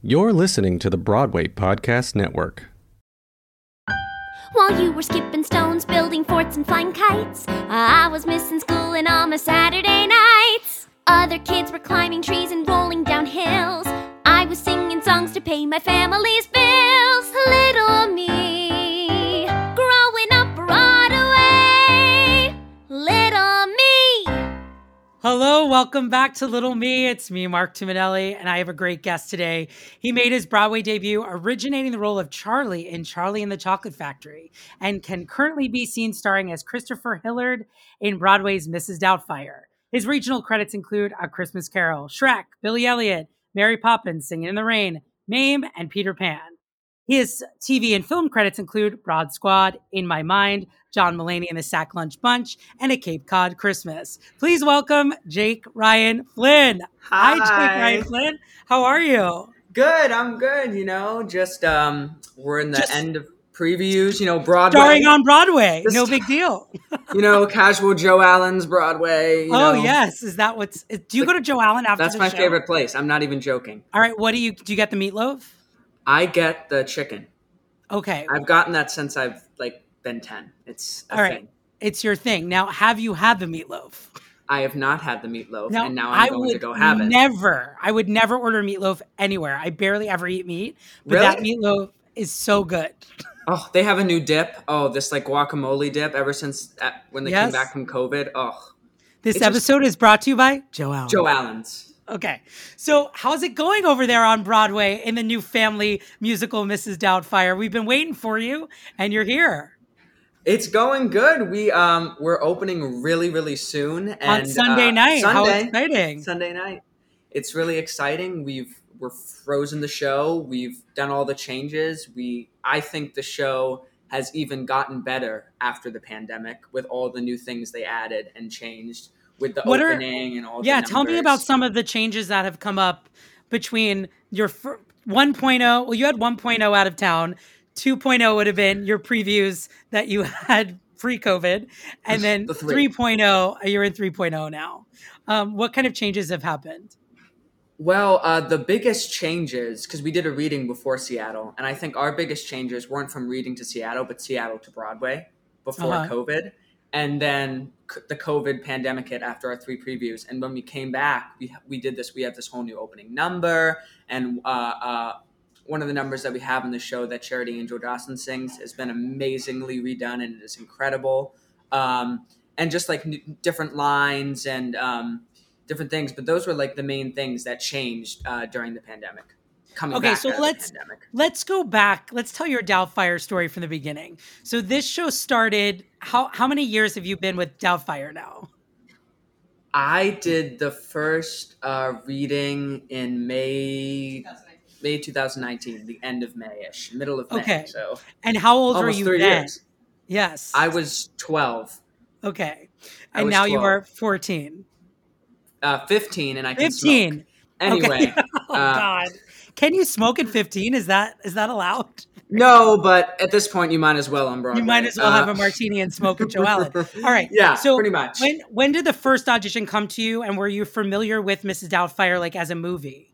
You're listening to the Broadway Podcast Network. While you were skipping stones, building forts, and flying kites, I was missing school and all my Saturday nights. Other kids were climbing trees and rolling down hills. I was singing songs to pay my family's bills. Little me, Hello, welcome back to Little Me. It's me, Mark Tumminelli, and I have a great guest today. He made his Broadway debut originating the role of Charlie in Charlie and the Chocolate Factory and can currently be seen starring as Christopher Hillard in Broadway's Mrs. Doubtfire. His regional credits include A Christmas Carol, Shrek, Billy Elliot, Mary Poppins, Singing in the Rain, Mame, and Peter Pan. His TV and film credits include Broad Squad, In My Mind, John Mulaney and the Sack Lunch Bunch, and A Cape Cod Christmas. Please welcome Jake Ryan Flynn. Hi, Jake Ryan Flynn. How are you? Good, I'm good. You know, just um, we're in the Just- end of previews. You know, Broadway. Starring on Broadway. Just- No big deal. you know, casual Joe Allen's Broadway. You oh know. yes, is that what's? Do you go to Joe Allen after that's my show? favorite place. I'm not even joking. All right, what do you do? You get the meatloaf? I get the chicken. Okay, I've gotten that since I've like been ten. It's a all right, thing. it's your thing. Now, have you had the meatloaf? I have not had the meatloaf, No, and now I I'm going would to go have it. Never. I would never order meatloaf anywhere. I barely ever eat meat, but Really? that meatloaf is so good. oh, they have a new dip. Oh, this like guacamole dip. Ever since uh, when they Yes. came back from COVID. Oh, This It just- episode is brought to you by Joe Allen. Joe Allen's. Okay. So, how's it going over there on Broadway in the new family musical Mrs. Doubtfire? We've been waiting for you and you're here. It's going good. We um we're opening really really soon and on Sunday uh, night. How exciting. Sunday night. It's really exciting. We've we're frozen the show. We've done all the changes. We I think the show has even gotten better after the pandemic with all the new things they added and changed with the What are- and all. Yeah, tell me about some of the changes that have come up between your fir- 1.0. Well, you had 1.0 out of town. 2.0 would have been your previews that you had pre COVID. And then The three. 3.0, you're in 3.0 now. Um, what kind of changes have happened? Well, uh, the biggest changes because we did a reading before Seattle, and I think our biggest changes weren't from reading to Seattle, but Seattle to Broadway before Uh-huh. COVID, and then the COVID pandemic hit after our three previews. And when we came back, we we did this. We have this whole new opening number, and uh, uh, one of the numbers that we have in the show that Charity Angel Dawson sings has been amazingly redone, and it is incredible. Um, and just like n- different lines and um, different things, but those were like the main things that changed uh, during the pandemic. Coming Okay, so out of the let's- Let's go back. Let's tell your Doubtfire story from the beginning. So this show started. How how many years have you been with Doubtfire now? I did the first uh, reading in May, May 2019, the end of May-ish, middle of May. Okay. So And how old were you then? years. Yes. I was 12, okay. I And now you are 14. uh, 15, and I can 15. smoke. Anyway, oh uh, God. Can you smoke at 15? Is that is that allowed? no, but at this point, you might as well on Broadway. You might as well Uh, have a martini and smoke at Joe Allen. All right. Yeah, So pretty much. When when did the first audition come to you, and were you familiar with Mrs. Doubtfire like as a movie?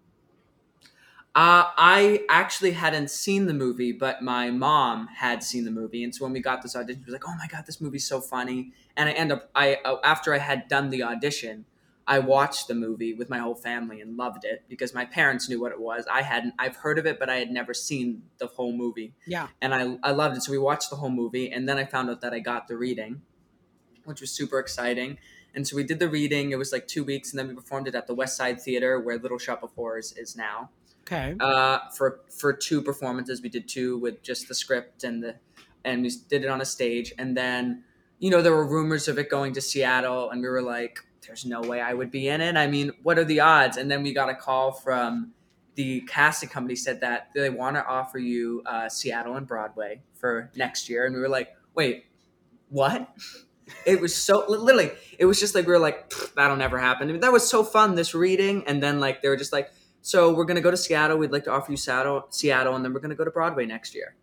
Uh, I actually hadn't seen the movie, but my mom had seen the movie, and so when we got this audition, she was like, "Oh my god, this movie's so funny!" And I end up, I uh, after I had done the audition, I watched the movie with my whole family and loved it because my parents knew what it was. I hadn't, I've heard of it, but I had never seen the whole movie, Yeah. and I I loved it. So we watched the whole movie, and then I found out that I got the reading, which was super exciting. And so we did the reading. It was like two weeks, and then we performed it at the West Side Theater, where Little Shop of Horrors is now Okay. uh, for for two performances. We did two with just the script and the and we did it on a stage. And then you know there were rumors of it going to Seattle, and we were like, "There's no way I would be in it." I mean, what are the odds? And then we got a call from the casting company said that they want to offer you uh, Seattle and Broadway for next year, and we were like, "Wait, what?" It was so literally. It was just like we were like, "That'll never happen." I mean, that was so fun this reading, and then like they were just like, "So we're gonna go to Seattle. We'd like to offer you Seattle, Seattle, and then we're gonna go to Broadway next year."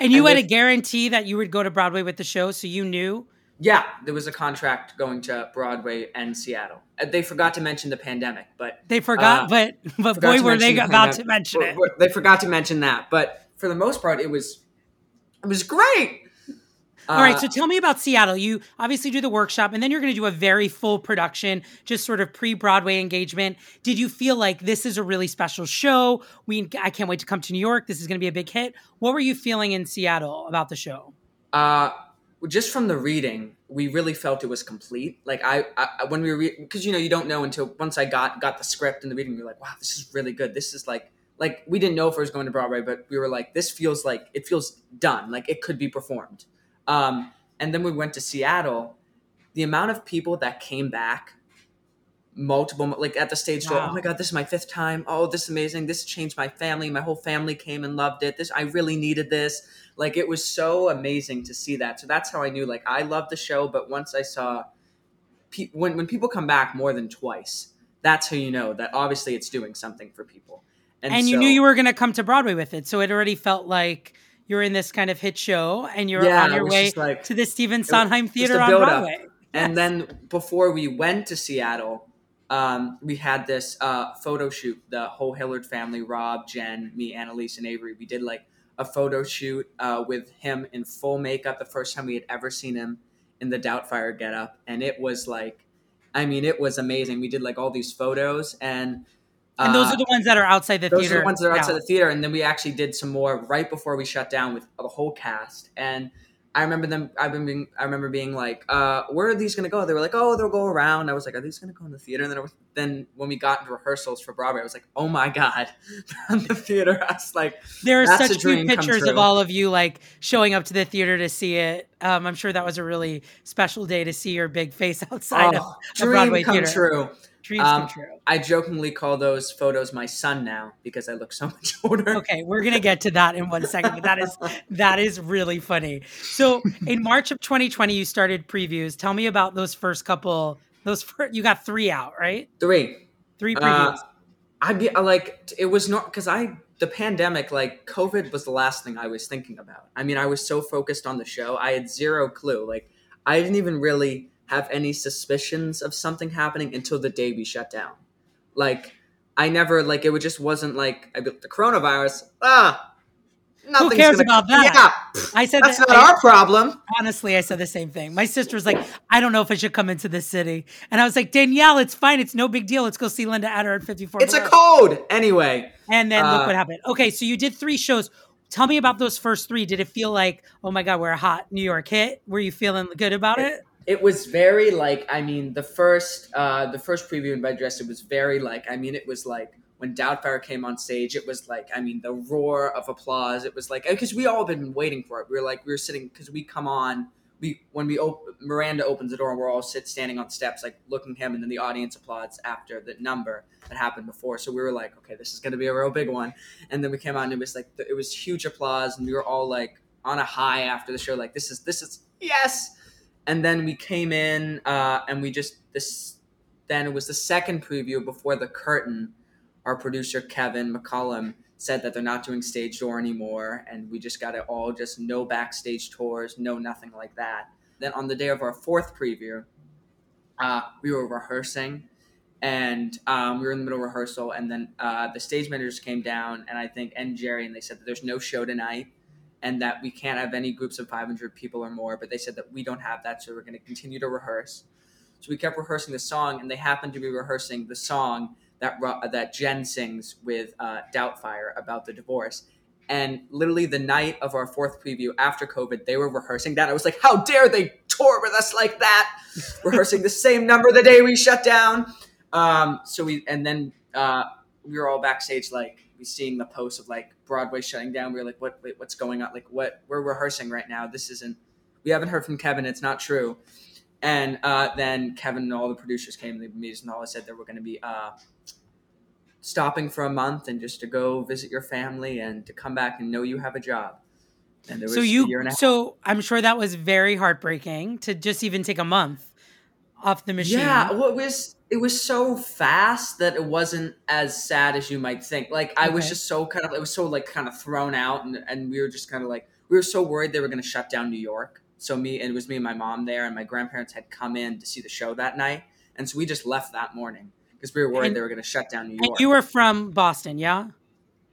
And you and had they- a guarantee that you would go to Broadway with the show, so you knew Yeah, there was a contract going to Broadway and Seattle. Uh, They forgot to mention the pandemic, but They forgot, Uh, but but forgot boy, were they the about pandemic. to mention it. They forgot to mention that, but for the most part, it was it was great. All right, Uh, so tell me about Seattle. You obviously do the workshop, and then you're going to do a very full production, just sort of pre-Broadway engagement. Did you feel like this is a really special show? We, I can't wait to come to New York. This is going to be a big hit. What were you feeling in Seattle about the show? uh, just from the reading, we really felt it was complete. Like I, I when we read, because you know you don't know until once I got got the script and the reading, you're like, wow, this is really good. This is like like we didn't know if it was going to Broadway, but we were like, this feels like it feels done. Like it could be performed. Um, and then we went to Seattle. The amount of people that came back, multiple like at the stage door. Wow. Oh my god, this is my fifth time. Oh, this is amazing. This changed my family. My whole family came and loved it. This I really needed this. Like it was so amazing to see that. So that's how I knew. Like I loved the show, but once I saw pe- when when people come back more than twice, that's how you know that obviously it's doing something for people. And, you so- knew you were going to come to Broadway with it, so it already felt like you're in this kind of hit show, and you're Yeah, on your way like- to the Stephen was Sondheim Theater on. Broadway. And then before we went to Seattle, um, we had this uh, photo shoot. The whole Hillard family, Rob, Jen, me, Analise, and Avery. We did like a photo shoot uh, with him in full makeup. The first time we had ever seen him in the Doubtfire getup, and it was like, I mean, it was amazing. We did like all these photos, and and those uh, are the ones that are outside the those theater. Those are the ones that are outside now. the theater, and then we actually did some more right before we shut down with the whole cast. And I remember them. I've been. Being, I remember being like, uh, "Where are these going to go?" They were like, "Oh, they'll go around." I was like, "Are these going to go in the theater?" And then, was, then when we got into rehearsals for Broadway, I was like, "Oh my god, they're in the theater!" I was like, There are such cute pictures of all of you like showing up to the theater to see it. Um, I'm sure that was a really special day to see your big face outside "Oh, of a dream Broadway come theater. true." Dreams Um, come true. I jokingly call those photos my son now because I look so much older. Okay, we're gonna get to that in one second, but that is that is really funny. So in March of 2020, you started previews. Tell me about those first couple. Those fir- you got three out, right? Three. Three previews. Uh, I'd be uh, like, it was not because I the pandemic, like COVID, was the last thing I was thinking about. I mean, I was so focused on the show, I had zero clue. Like, I didn't even really have any suspicions of something happening until the day we shut down. Like, I never like it. Just wasn't like I, the coronavirus. Ah, nothing's cares gonna- about that? Yeah, I said that's that- not I- our problem. Honestly, I said the same thing. My sister was like, "I don't know if I should come into this city," and I was like, "Danielle, it's fine. It's no big deal. Let's go see Linda Eder at 54." It's a code anyway. And then look Uh, what happened. Okay, so you did three shows. Tell me about those first three. Did it feel like, oh my God, we're a hot New York hit? Were you feeling good about it? It was very like i mean the first uh the first preview in bed dress it was very like i mean it was like when doubtfire came on stage it was like i mean the roar of applause. It was like because we all been waiting for it. We were like we were sitting because we come on we when we op- miranda opens the door and we're all sit standing on steps like looking him and then the audience applauds after the number that happened before. So we were like okay this is going to be a real big one. And then we came out and it was like it was huge applause and we were all like on a high after the show like this is this is yes and then we came in uh, and we just this then it was the second preview before the curtain. Our producer kevin mccollum said that they're not doing stage door anymore and we just got it all just no backstage tours no nothing like that. Then on the day of our fourth preview uh, we were rehearsing and um, we were in the middle of rehearsal and then uh, the stage managers came down and i think and jerry and they said that there's no show tonight and that we can't have any groups of 500 people or more. But they said that we don't have that, so we're going to continue to rehearse. So we kept rehearsing the song, and they happened to be rehearsing the song that that Jen sings with uh, Doubtfire about the divorce. And literally the night of our fourth preview after COVID, they were rehearsing that. I was like, how dare they tour with us like that? rehearsing the same number the day we shut down. Um, so we and then uh, we were all backstage like we seeing the post of like Broadway shutting down. We were like, what? Wait, what's going on? Like, what? We're rehearsing right now. This isn't. We haven't heard from Kevin. It's not true. And uh, then Kevin and all the producers came. They meet us and all said that we're going to be uh, stopping for a month and just to go visit your family and to come back and know you have a job. And there was So you, and a half. so I'm sure that was very heartbreaking to just even take a month off the machine. Yeah, well, it was it was so fast that it wasn't as sad as you might think. Like I was just so kind of it was so like kind of thrown out, and and we were just kind of like we were so worried they were going to shut down New York. so me and it was me and my mom there, and my grandparents had come in to see the show that night, and so we just left that morning because we were worried And- they were going to shut down New York. you were from Boston, yeah?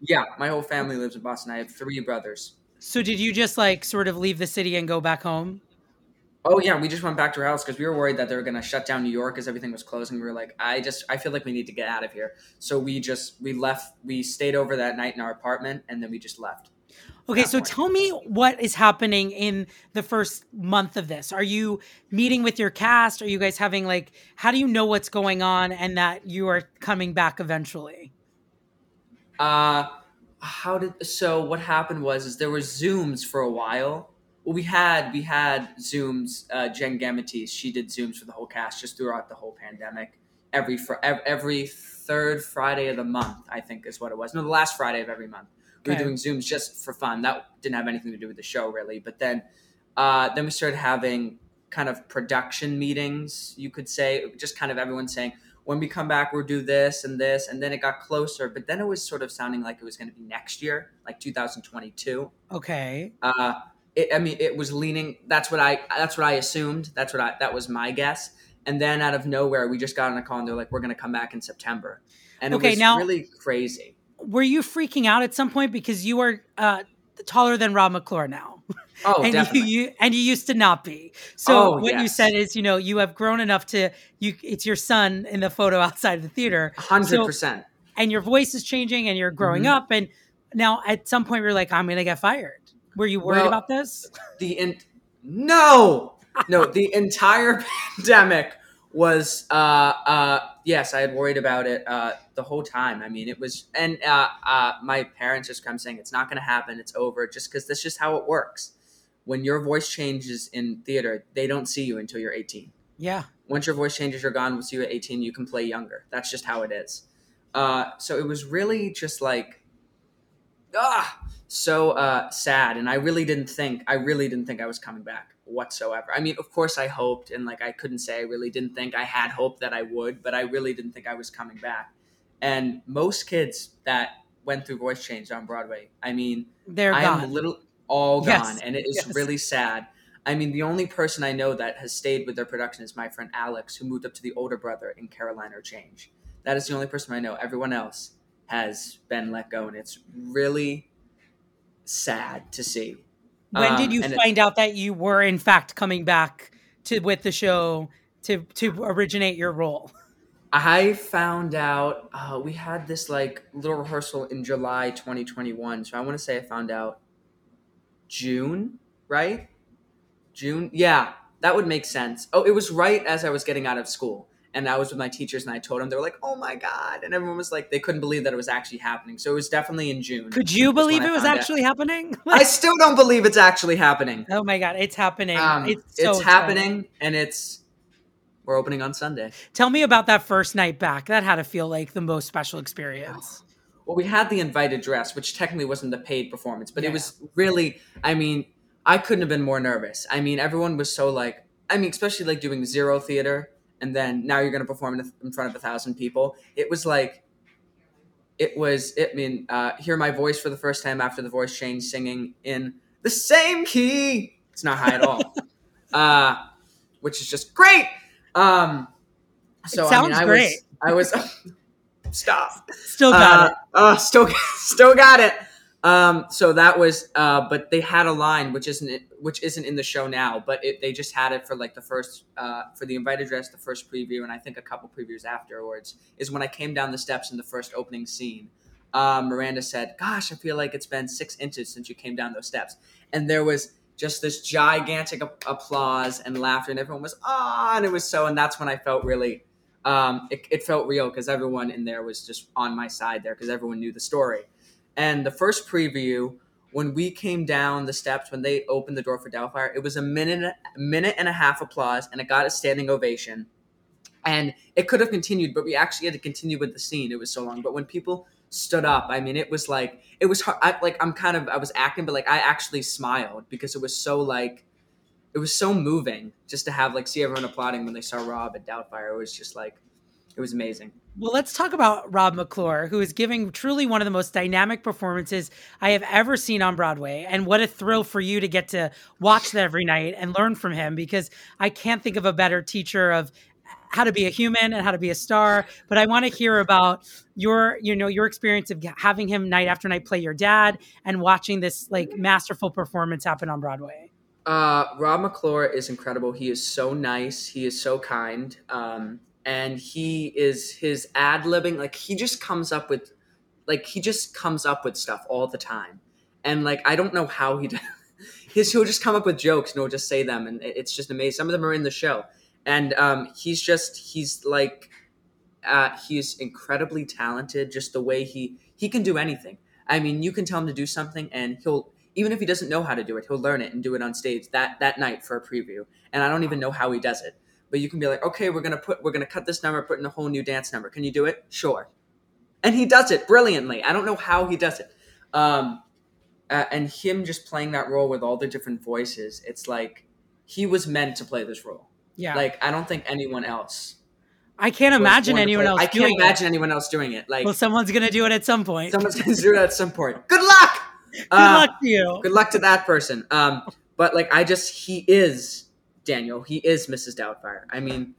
yeah, my whole family lives in Boston. I have three brothers. So did you just like sort of leave the city and go back home? Oh yeah, we just went back to our house because we were worried that they were going to shut down New York as everything was closing. We were like, I just, I feel like we need to get out of here. So we just, we left. We stayed over that night in our apartment, and then we just left. Okay, so point. tell me what is happening in the first month of this. Are you meeting with your cast? Are you guys having like how do you know what's going on and that you are coming back eventually? Uh, how did so? What happened was is there were zooms for a while. Well, we had we had zooms. Uh, Jenn Gambatese, she did zooms for the whole cast just throughout the whole pandemic. Every fr- every third Friday of the month, I think is what it was. No, the last Friday of every month. We Okay. were doing zooms just for fun. That didn't have anything to do with the show really. But then, uh, then we started having kind of production meetings. You could say just kind of everyone saying, when we come back, we'll do this and this, and then it got closer. But then it was sort of sounding like it was going to be next year, like 2022. Okay. Uh, it, I mean, it was leaning. That's what I. That's what I assumed. That's what I. That was my guess. And then out of nowhere, we just got on a call and they're like, "We're going to come back in September," and Okay, it was now- really crazy. Were you freaking out at some point because you are uh, taller than Rob McClure now? Oh, and definitely. you, you and you used to not be. So Oh, what you said is, you know, you have grown enough to you. It's your son in the photo outside of the theater, Hundred So- percent. and your voice is changing, and you're growing Mhm. up. And now, at some point, you're like, I'm going to get fired. Were you worried Well, about this? the in- no no the entire pandemic was uh uh yes i had worried about it uh the whole time. I mean it was and uh uh my parents just come saying it's not going to happen. It's over just because that's just how it works. When your voice changes in theater they don't see you until you're 18 Yeah. once your voice changes you're gone. Once you're 18 you can play younger. That's just how it is. Uh so it was really just like ah so uh sad and i really didn't think i really didn't think i was coming back whatsoever i mean of course i hoped and like i couldn't say i really didn't think i had hope that i would but i really didn't think i was coming back and most kids that went through voice change on broadway i mean They're I gone. am little all Yes, gone, and it is yes. really sad. I mean, the only person I know that has stayed with their production is my friend Alex, who moved up to the older brother in Caroline, or Change. That is the only person I know. Everyone else has been let go, and it's really sad to see. when did Um, you and it- find out that you were in fact coming back to with the show to to originate your role? I found out uh, we had this like little rehearsal in July 2021. So I want to say I found out June, right? June, yeah, that would make sense. Oh, it was right as I was getting out of school, and I was with my teachers, and I told them they were like, "Oh my god!" and everyone was like, they couldn't believe that it was actually happening. So it was definitely in June. Could you believe it was out. actually happening? I still don't believe it's actually happening. oh my god, it's happening! Um, it's it's so exciting. happening, and it's we're opening on Sunday. Tell me about that first night back. That had to feel like the most special experience. Well, we had the invited dress, which technically wasn't the paid performance, but Yeah. it was really, I mean, I couldn't have been more nervous. I mean, everyone was so like, I mean, especially like doing zero theater and then now you're going to perform in, in front of a thousand people. It was like, it was, I mean, uh, hear my voice for the first time after the voice change singing in the same key. It's not high at all, uh, which is just great. Um, so It I mean, sounds I great. was, I was, stop Still got uh, uh, still, still got it. Um, so that was, uh, but they had a line which isn't which isn't in the show now, but it, they just had it for like the first uh, for the invited dress, the first preview, and I think a couple previews afterwards is when I came down the steps in the first opening scene. Uh, Miranda said, "Gosh, I feel like it's been six inches since you came down those steps," and there was just this gigantic a- applause and laughter, and everyone was ah, and it was so, and that's when I felt really um, it, it felt real because everyone in there was just on my side there because everyone knew the story. And the first preview, when we came down the steps, when they opened the door for Doubtfire, it was a minute, minute and a half applause, and it got a standing ovation. And it could have continued, but we actually had to continue with the scene. It was so long. But when people stood up, I mean, it was like it was hard. I, like I'm kind of I was acting, but like I actually smiled because it was so like it was so moving just to have like see everyone applauding when they saw Rob at Doubtfire. It was just like it it was amazing. Well, let's talk about Rob McClure, who is giving truly one of the most dynamic performances I have ever seen on Broadway. And what a thrill for you to get to watch that every night and learn from him because I can't think of a better teacher of how to be a human and how to be a star. But I want to hear about your, you know, your experience of having him night after night play your dad and watching this like masterful performance happen on Broadway. Uh, Rob McClure is incredible. He is so nice. He is so kind. Um, and he is his ad libbing like he just comes up with like he just comes up with stuff all the time. And like i don't know how he does his he'll just come up with jokes and he'll just say them and it's just amazing. Some of them are in the show. And um, he's just he's like uh, he's incredibly talented just the way he he can do anything. I mean you can tell him to do something and he'll even if he doesn't know how to do it he'll learn it and do it on stage that that night for a preview. And i don't even know how he does it but you can be like, okay, we're gonna put we're gonna cut this number, put in a whole new dance number. Can you do it? Sure. And he does it brilliantly. I don't know how he does it. Um, uh, and him just playing that role with all the different voices, it's like he was meant to play this role. Yeah. Like I don't think anyone else. I can't imagine anyone else. I can't imagine it. anyone else doing it. Like, well, someone's gonna do it at some point. Someone's gonna do it at some point. Good luck. Good uh, luck to you. Good luck to that person. Um, but like, I just he is Daniel. He is Mrs. Doubtfire. I mean,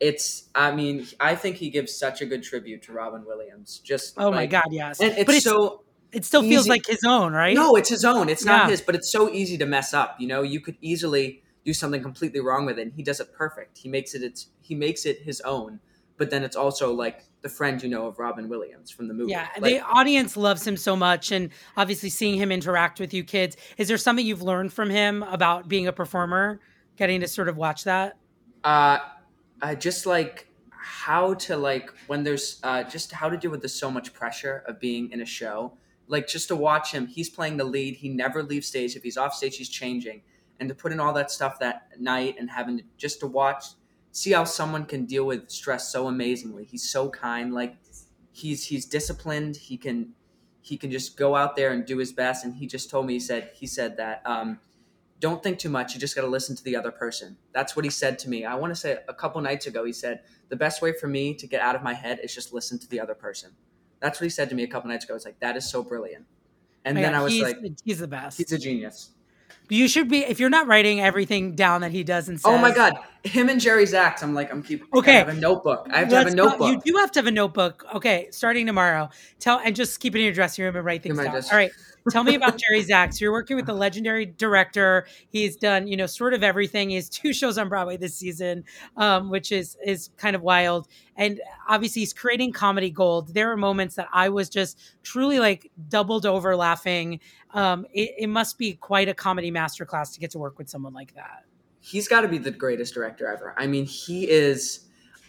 it's. I mean, I think he gives such a good tribute to Robin Williams. Just oh like, my god, yes. And it's, but it's so. It still feels easy. like his own, right? No, it's his own. It's Yeah. not his, but it's so easy to mess up. You know, you could easily do something completely wrong with it. And he does it perfect. He makes it. It's he makes it his own. But then it's also like the friend you know of Robin Williams from the movie. Yeah, Like, the audience loves him so much, and obviously seeing him interact with you kids. Is there something you've learned from him about being a performer? Getting to sort of watch that. uh, uh just like how to like when there's uh just how to deal with the so much pressure of being in a show. Like just to watch him he's playing the lead. He never leaves stage. If he's off stage he's changing. And to put in all that stuff that night and having to just to watch see how someone can deal with stress so amazingly. He's so kind. Like he's he's disciplined. He can he can just go out there and do his best. And he just told me he said he said that um don't think too much. You just got to listen to the other person. That's what he said to me. I want to say a couple nights ago, he said, the best way for me to get out of my head is just listen to the other person. That's what he said to me a couple nights ago. It's like, that is so brilliant. And Oh, then yeah, I was like, he's the best. he's a genius. you should be if you're not writing everything down that he does and says. Oh my God. Him and Jerry Zaks. I'm like, I'm keeping, Okay. I have a notebook. I have to have a Let's notebook. you do have to have a notebook. Okay, starting tomorrow. Tell and just keep it in your dressing room and write things down. All right. Tell me about Jerry Zaks. You're working with the legendary director. He's done, you know, sort of everything. He has two shows on Broadway this season, um, which is is kind of wild. And obviously, he's creating comedy gold. There are moments that I was just truly like doubled over laughing. Um, it, it must be quite a comedy masterclass to get to work with someone like that. he's got to be the greatest director ever. I mean, he is.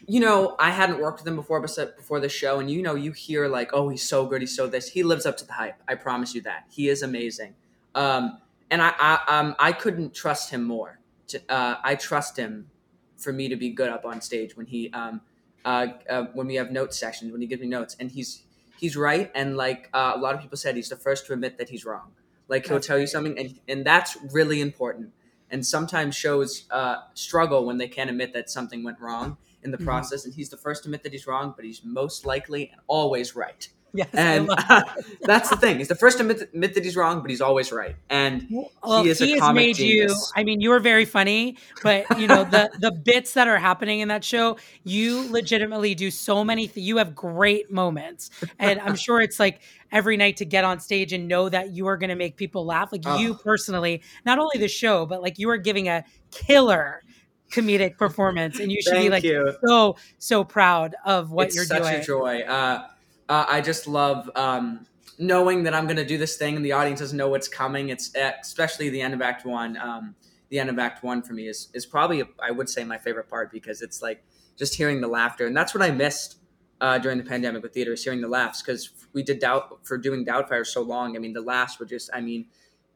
You know, I hadn't worked with him before, but before the show, and you know, you hear like, "Oh, he's so good, he's so this." He lives up to the hype. I promise you that. He is amazing, um, and I, I, um, I couldn't trust him more. To, uh, I trust him for me to be good up on stage when he, um, uh, uh, when we have note sessions, when he gives me notes, and he's he's right, and like uh, a lot of people said, he's the first to admit that he's wrong. Like he'll That's tell you something, and and that's really important and sometimes shows uh, struggle when they can't admit that something went wrong in the Mhm. process and he's the first to admit that he's wrong but he's most likely and always right Yes, and love that's the thing he's the first to admit, admit that he's wrong but he's always right and Well, he is a has comic made genius. you. I mean, you were very funny, but you know the the bits that are happening in that show. You legitimately do so many. Th- you have great moments, and I'm sure it's like every night to get on stage and know that you are going to make people laugh. Like you Oh. personally, not only the show, but like you are giving a killer comedic performance, and you should be like you. so so proud of what it's you're such doing. Such a joy uh, uh, i just love um, knowing that i'm going to do this thing and the audience doesn't know what's coming it's uh, especially the end of act one um, the end of act one for me is is probably i would say my favorite part because it's like just hearing the laughter and that's what i missed uh, during the pandemic with theater is hearing the laughs because we did doubt for doing doubtfire so long i mean the laughs were just i mean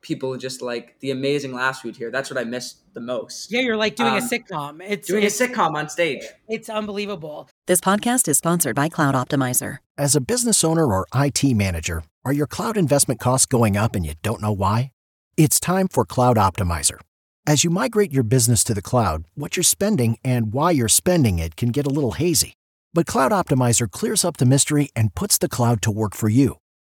people just like the amazing laughs we'd hear that's what i missed the most Yeah, you're like doing a Um, sitcom. It's doing a sitcom on stage it's unbelievable. This podcast is sponsored by Cloud Optimizer. As a business owner or IT manager, are your cloud investment costs going up and you don't know why? It's time for Cloud Optimizer. As you migrate your business to the cloud, what you're spending and why you're spending it can get a little hazy. But Cloud Optimizer clears up the mystery and puts the cloud to work for you.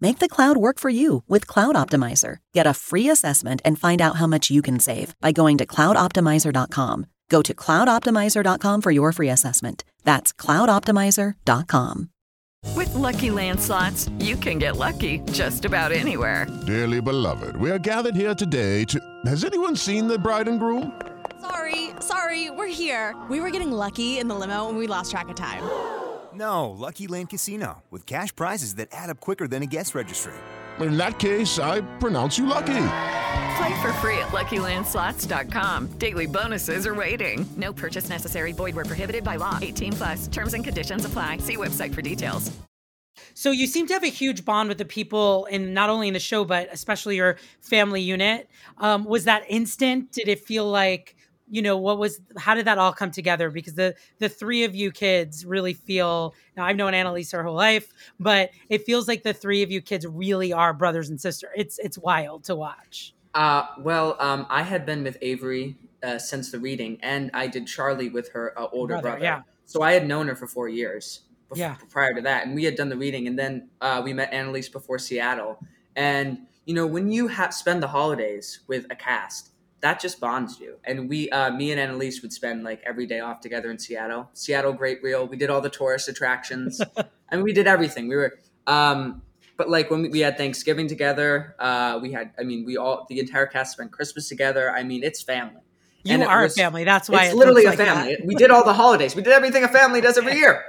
Make the cloud work for you with Cloud Optimizer. Get a free assessment and find out how much you can save by going to cloudoptimizer.com. Go to cloudoptimizer.com for your free assessment. That's cloudoptimizer.com. With Lucky Land slots, you can get lucky just about anywhere. Dearly beloved, we are gathered here today to. Has anyone seen the bride and groom? Sorry, sorry, we're here. We were getting lucky in the limo and we lost track of time. No, Lucky Land Casino, with cash prizes that add up quicker than a guest registry. In that case, I pronounce you lucky. Play for free at LuckyLandSlots.com. Daily bonuses are waiting. No purchase necessary. Void where prohibited by law. 18 plus. Terms and conditions apply. See website for details. So you seem to have a huge bond with the people in not only in the show but especially your family unit. Um, was that instant? Did it feel like you know what was how did that all come together because the the three of you kids really feel now i've known analise her whole life but it feels like the three of you kids really are brothers and sisters it's it's wild to watch Uh, well, um, I had been with Avery uh, since the reading, and I did Charlie with her uh, older Brother, brother. yeah. So I had known her for four years bef- Yeah. prior to that, and we had done the reading, and then uh, we met Analise before Seattle. And you know, when you have spend the holidays with a cast, that just bonds you. And we, uh, me and Analise, would spend like every day off together in Seattle. Seattle Great Wheel. We did all the tourist attractions. I mean, we did everything. We were. Um, but like when we, we had Thanksgiving together, uh, we had. I mean, we all the entire cast spent Christmas together. I mean, it's family. you And are was- a family that's why it's it literally a like family. We did all the holidays. We did everything a family does every year.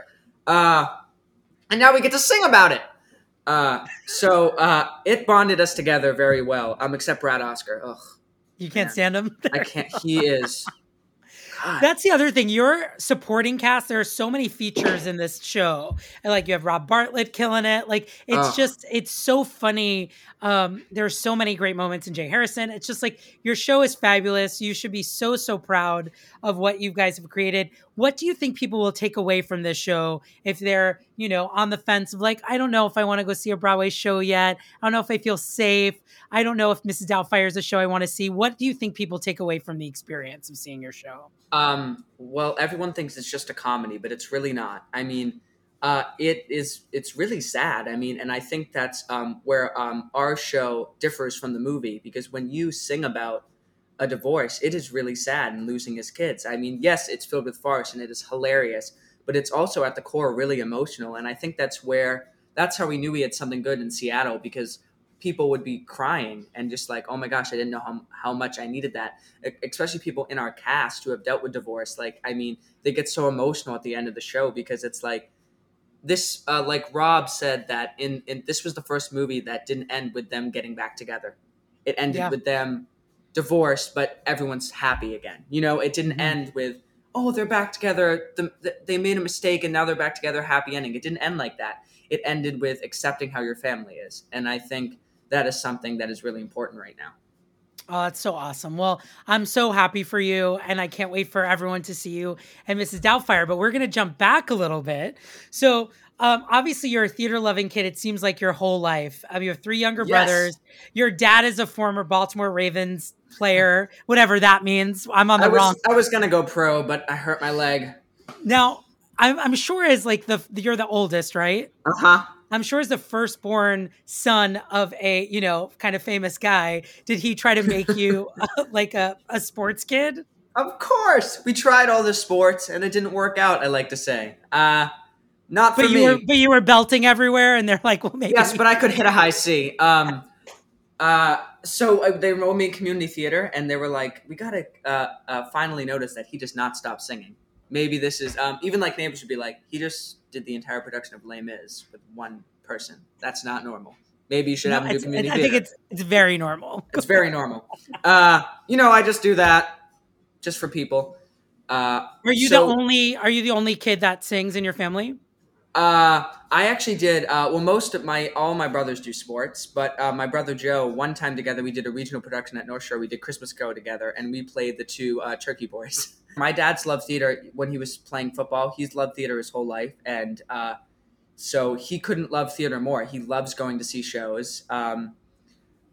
Uh, and now we get to sing about it. Uh, so uh, it bonded us together very well. Um, except Brad Oscar. Ugh, you can't stand them I can't. He is. God. That's the other thing. Your supporting cast, there are so many features in this show. And like you have Rob Bartlett killing it. Like it's Ugh. just it's so funny. Um, there's so many great moments in Jay Harrison. It's just like your show is fabulous. You should be so so proud of what you guys have created. What do you think people will take away from this show if they're, you know, on the fence of like, I don't know if I want to go see a Broadway show yet. I don't know if I feel safe. I don't know if Mrs. Doubtfire is a show I want to see. What do you think people take away from the experience of seeing your show? Um, well, everyone thinks it's just a comedy, but it's really not. I mean, uh, it is. It's really sad. I mean, and I think that's um, where um, our show differs from the movie because when you sing about a divorce, it is really sad and losing his kids. I mean, yes, it's filled with farce and it is hilarious, but it's also at the core really emotional. And I think that's where that's how we knew we had something good in Seattle because people would be crying and just like, oh my gosh, I didn't know how, how much I needed that. Especially people in our cast who have dealt with divorce. Like, I mean, they get so emotional at the end of the show because it's like this, uh, like Rob said that in, in this was the first movie that didn't end with them getting back together. It ended Yeah. with them divorced, but everyone's happy again. You know, it didn't mm-hmm. end with, oh, they're back together. The, the, they made a mistake and now they're back together, happy ending. It didn't end like that. It ended with accepting how your family is. And I think that is something that is really important right now. Oh, that's so awesome. Well, I'm so happy for you, and I can't wait for everyone to see you and Mrs. Doubtfire. But we're going to jump back a little bit. So, um, obviously, you're a theater loving kid. It seems like your whole life. Um, you have three younger Yes. brothers. Your dad is a former Baltimore Ravens player, whatever that means. I'm on the I was, wrong. I was going to go pro, but I hurt my leg. Now, I'm, I'm sure as like the you're the oldest, right? Uh huh. I'm sure as the firstborn son of a, you know, kind of famous guy, did he try to make you uh, like a, a sports kid? Of course. We tried all the sports and it didn't work out, I like to say. Uh, not for But you me. were but you were belting everywhere and they're like, well maybe yes, but I could hit a high C. Um, uh, so uh, they enrolled me in community theater, and they were like, "We gotta uh, uh, finally notice that he does not stop singing. Maybe this is um, even like neighbors would be like, he just did the entire production of Les Mis with one person. That's not normal. Maybe you should No, have him do community I theater. think it's it's very normal. It's very normal. Uh, you know, I just do that just for people. Uh, Are you so- the only are you the only kid that sings in your family? Uh, I actually did. Uh, well, most of my all my brothers do sports, but uh, my brother Joe, one time together, we did a regional production at North Shore. We did Christmas Go together, and we played the two uh, Turkey Boys. my dad's loved theater when he was playing football. He's loved theater his whole life, and uh, so he couldn't love theater more. He loves going to see shows. Um,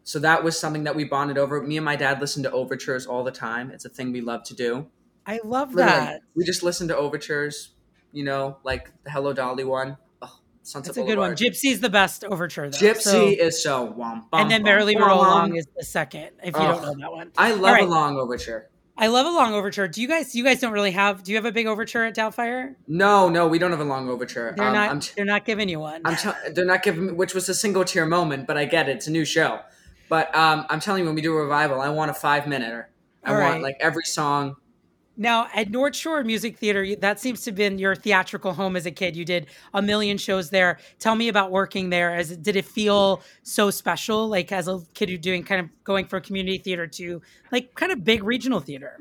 so that was something that we bonded over. Me and my dad listen to overtures all the time. It's a thing we love to do. I love Literally, that. We just listen to overtures, you know, like the Hello Dolly one. Oh, Sunset That's a good one. Boulevard. Gypsy's the best overture though. Gypsy So- is so womp. and then Merrily We Roll Along is the second. If you don't know that one, I love right. a long overture. I love a long overture. Do you guys? You guys don't really have? Do you have a big overture at Doubtfire? No, no, we don't have a long overture. They're Um, not. I'm t- they're not giving you one. I'm tell- they're not giving which was a single tear moment, but I get it. It's a new show. But um, I'm telling you, when we do a revival, I want a five minute. I All want right. like every song. Now at North Shore Music Theater, that seems to have been your theatrical home as a kid. You did a million shows there. Tell me about working there. As did it feel so special? Like as a kid, you're doing kind of going from community theater to like kind of big regional theater.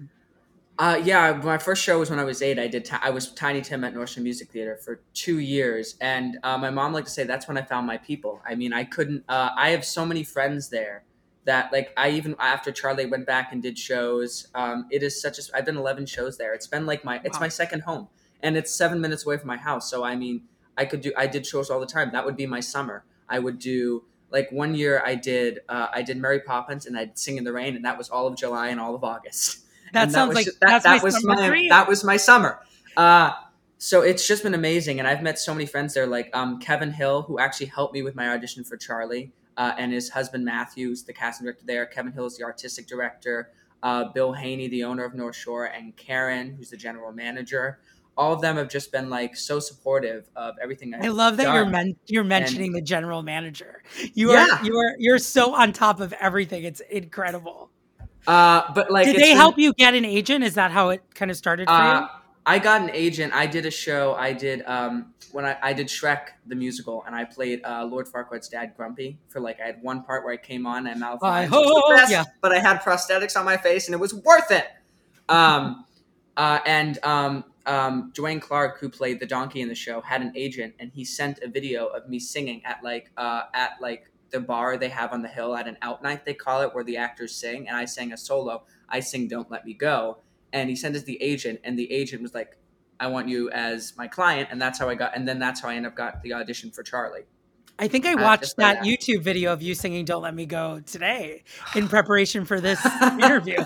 Uh, yeah, my first show was when I was eight. I did. Ti- I was Tiny Tim at North Shore Music Theater for two years, and uh, my mom liked to say that's when I found my people. I mean, I couldn't. Uh, I have so many friends there that, like, I even after Charlie went back and did shows. Um, it is such a. I've done eleven shows there. It's been like my. It's Wow. my second home, and it's seven minutes away from my house. So I mean, I could do. I did shows all the time. That would be my summer. I would do. Like one year, I did. Uh, I did Mary Poppins, and I'd sing in the rain, and that was all of July and all of August. That And sounds was like that, that's that my was my dream. that was my summer. Uh, so it's just been amazing, and I've met so many friends there, like um, Kevin Hill, who actually helped me with my audition for Charlie, uh, and his husband Matthews, the casting director there. Kevin Hill is the artistic director. Uh, Bill Haney, the owner of North Shore, and Karen, who's the general manager. All of them have just been like so supportive of everything. I've I love that you're men- you're And- mentioning the general manager. You Yeah. are you are you're so on top of everything. It's incredible. Uh, but like, Did they been- help you get an agent? Is that how it kind of started for Uh, you? I got an agent. I did a show. I did um, when I, I did Shrek the musical, and I played uh, Lord Farquaad's dad, Grumpy. For like, I had one part where I came on and mouth I was best, yeah. but I had prosthetics on my face, and it was worth it. Um, uh, and um, um, Dwayne Clark, who played the donkey in the show, had an agent, and he sent a video of me singing at like uh, at like the bar they have on the hill at an out night they call it, where the actors sing, and I sang a solo. I sing "Don't Let Me Go," and he sent us the agent, and the agent was like, "I want you as my client," and that's how I got, and then that's how I ended up got the audition for Charlie. I think I uh, watched like that that. YouTube video of you singing "Don't Let Me Go" today in preparation for this interview,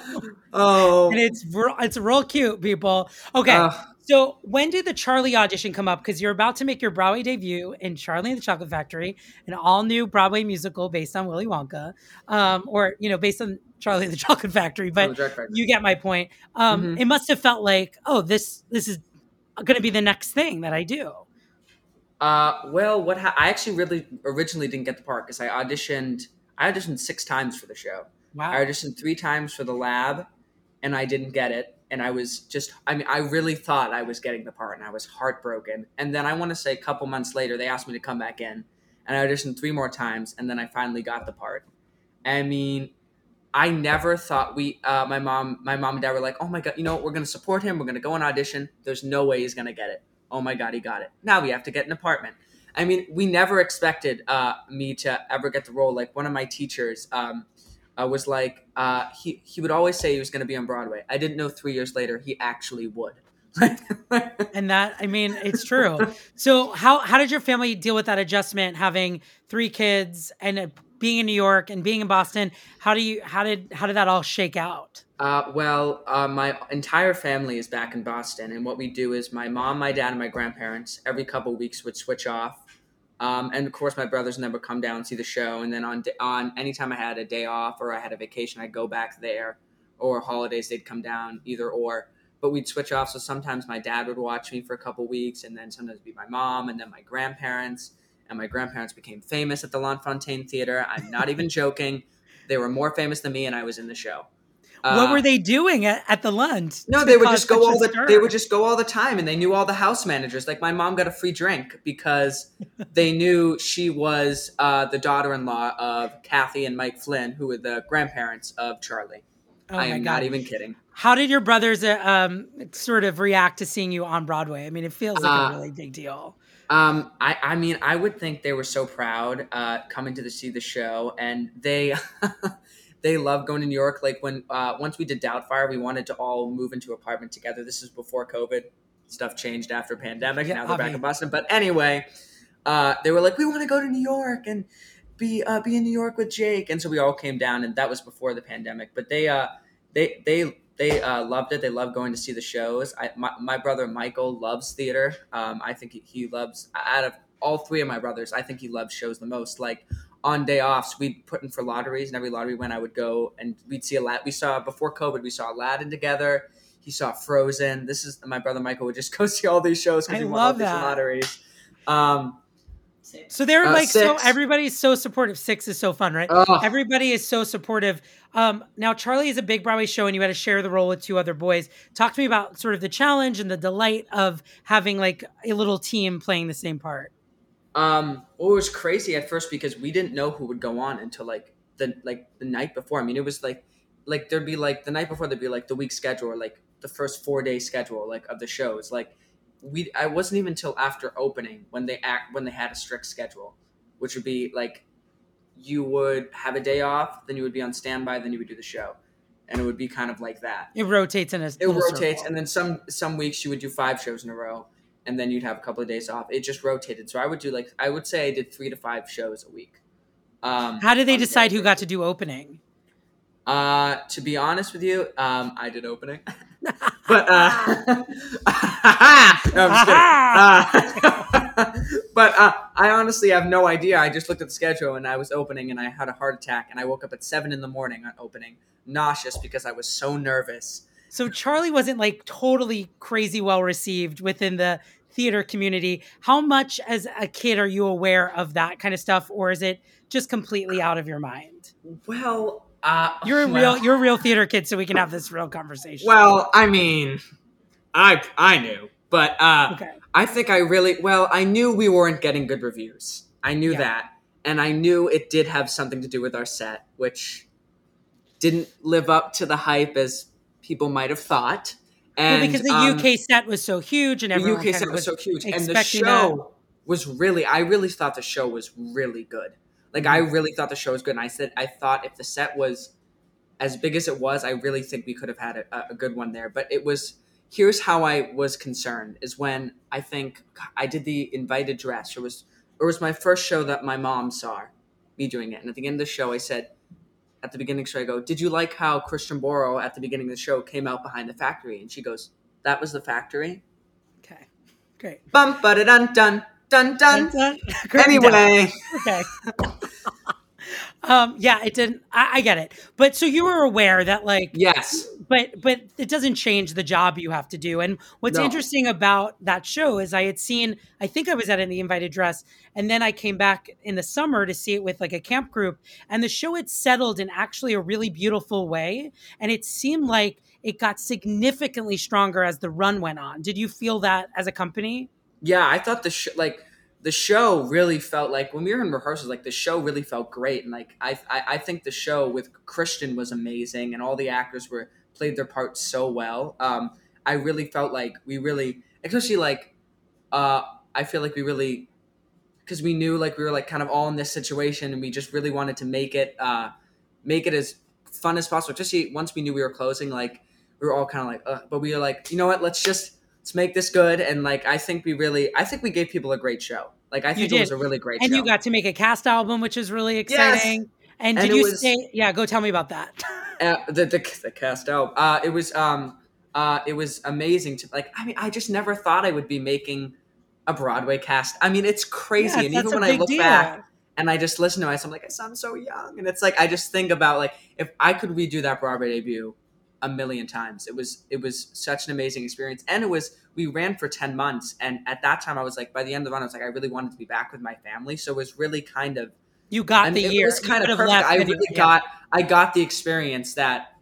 Oh, and it's real, it's real cute, people. Okay, Uh, so when did the Charlie audition come up? Because you're about to make your Broadway debut in Charlie and the Chocolate Factory, an all new Broadway musical based on Willy Wonka, um, or you know, based on Charlie and the Chocolate Factory. But Chocolate Factory. you get my point. Um, Mhm. It must have felt like, oh, this this is going to be the next thing that I do. Uh, well, what ha- I actually really originally didn't get the part because I auditioned. I auditioned six times for the show. Wow. I auditioned three times for the lab, and I didn't get it. And I was just, I mean, I really thought I was getting the part, and I was heartbroken. And then I want to say a couple months later, they asked me to come back in, and I auditioned three more times, and then I finally got the part. I mean, I never thought we, uh, my mom, my mom and dad were like, oh my god, you know, we're gonna support him. We're gonna go on audition. There's no way he's gonna get it. Oh my god, he got it. Now we have to get an apartment. I mean, we never expected uh, me to ever get the role. Like one of my teachers um, uh, was like, uh, he he would always say he was going to be on Broadway. I didn't know three years later he actually would. and that i mean it's true so how how did your family deal with that adjustment having three kids and uh, being in new york and being in boston how do you how did how did that all shake out Uh, well, uh, my entire family is back in Boston, and what we do is my mom, my dad, and my grandparents every couple weeks would switch off, um, and of course my brothers never come down and see the show. And then on on anytime I had a day off or I had a vacation, I'd go back there, or holidays they'd come down, either or. But we'd switch off. So sometimes my dad would watch me for a couple weeks, and then sometimes it'd be my mom, and then my grandparents. And my grandparents became famous at the Lunt-Fontanne Theater. I'm not even joking. They were more famous than me, and I was in the show. what Uh, were they doing at, at the Lunt? no, they would just go all the stir? they would just go all the time, and they knew all the house managers. Like my mom got a free drink because they knew she was uh, the daughter-in-law of Kathy and Mike Flynn, who were the grandparents of Charlie. Oh I am God. not even kidding. how did your brothers uh, um, sort of react to seeing you on broadway i mean it feels like Uh, a really big deal Um, I, I mean, I would think they were so proud uh, coming to the, see the show, and they they love going to New York. Like when uh, once we did Doubtfire, we wanted to all move into an apartment together. This is before COVID. Stuff changed after pandemic. Yeah, now they're back obvi. in Boston. But anyway, uh, they were like, we want to go to New York and be uh, be in New York with Jake, and so we all came down, and that was before the pandemic. But they uh, they they they uh, loved it. They love going to see the shows. I, my, my brother Michael loves theater. Um, I think he, he loves out of all three of my brothers. I think he loves shows the most. Like on day offs, we'd put in for lotteries, and every lottery when I would go and we'd see a lot. We saw before COVID, we saw Aladdin together. He saw Frozen. This is my brother Michael would just go see all these shows because he won love all these that. lotteries. Um, So they're Uh, like so everybody's so supportive. Six is so fun, right? Ugh. Everybody is so supportive. Um, now Charlie is a big Broadway show, and you had to share the role with two other boys. Talk to me about sort of the challenge and the delight of having like a little team playing the same part. Um, well, it was crazy at first because we didn't know who would go on until like the like the night before. I mean, it was like like there'd be like the night before there'd be like the week schedule or like the first four day schedule like of the shows. Like we, I wasn't even until after opening when they act when they had a strict schedule, which would be like you would have a day off, then you would be on standby, then you would do the show, and it would be kind of like that. It rotates in a It rotates, circle. and then some some weeks you would do five shows in a row, and then you'd have a couple of days off. It just rotated. So I would do like I would say I did three to five shows a week. Um, How did they decide who got to do opening? Uh, to be honest with you, um, I did opening, but uh, no, I'm just kidding. Uh, but uh, I honestly have no idea. I just looked at the schedule and I was opening, and I had a heart attack, and I woke up at seven in the morning on opening, nauseous because I was so nervous. So Charlie wasn't like totally crazy well received within the theater community. How much as a kid are you aware of that kind of stuff, or is it just completely out of your mind? Well, uh, You're a well- real you're a real theater kid, so we can have this real conversation. Well, I mean, I I knew, but uh, Okay. I think I really well. I knew we weren't getting good reviews. I knew Yeah. that, and I knew it did have something to do with our set, which didn't live up to the hype as people might have thought. Well, because the um, UK set was so huge and the UK set of was so huge, and the expecting show was really. I really thought the show was really good. Like I mm-hmm. really thought the show was good, and I said I thought if the set was as big as it was, I really think we could have had a, a good one there. But it was. Here's how I was concerned: is when I think I did the invited dress. It was it was my first show that my mom saw me doing it, and at the end of the show, I said. At the beginning of the show, I go, Did you like how Christian Borle at the beginning of the show came out behind the factory? And she goes, That was the factory? Okay. Great. Bum ba da dun dun dun dun. Great. Anyway, Okay. um, yeah, it didn't. I, I get it, but so you were aware that, like, yes, but but it doesn't change the job you have to do. And what's No. interesting about that show is I had seen. I think I was at in the invited dress, and then I came back in the summer to see it with like a camp group, and the show had settled in actually a really beautiful way, and it seemed like it got significantly stronger as the run went on. Did you feel that as a company? Yeah, I thought the sh- like the show really felt like when we were in rehearsals, like the show really felt great, and like I, I I think the show with Christian was amazing, and all the actors were played their parts so well. Um, I really felt like we really, especially like, uh, I feel like we really, because we knew like we were like kind of all in this situation, and we just really wanted to make it, uh, make it as fun as possible. Just once we knew we were closing, like we were all kind of like, Ugh, but we were like, you know what, let's just let's make this good, and like I think we really, I think we gave people a great show. Like I think it was a really great and show. you got to make a cast album, which is really Yes. exciting. And And did you was- stay? Yeah, go tell me about that. uh, the, the the cast out. Uh, it was um uh it was amazing to like. I mean, I just never thought I would be making a Broadway cast. I mean, it's crazy. Yes, and even when I look deal. back and I just listen to myself, I'm like, I sound so young. And it's like I just think about like if I could redo that Broadway debut a million times. It was it was such an amazing experience, and it was we ran for ten months, and at that time I was like, by the end of the run, I was like, I really wanted to be back with my family, so it was really kind of You got I the year. It was kind of perfect. I really got I got the experience that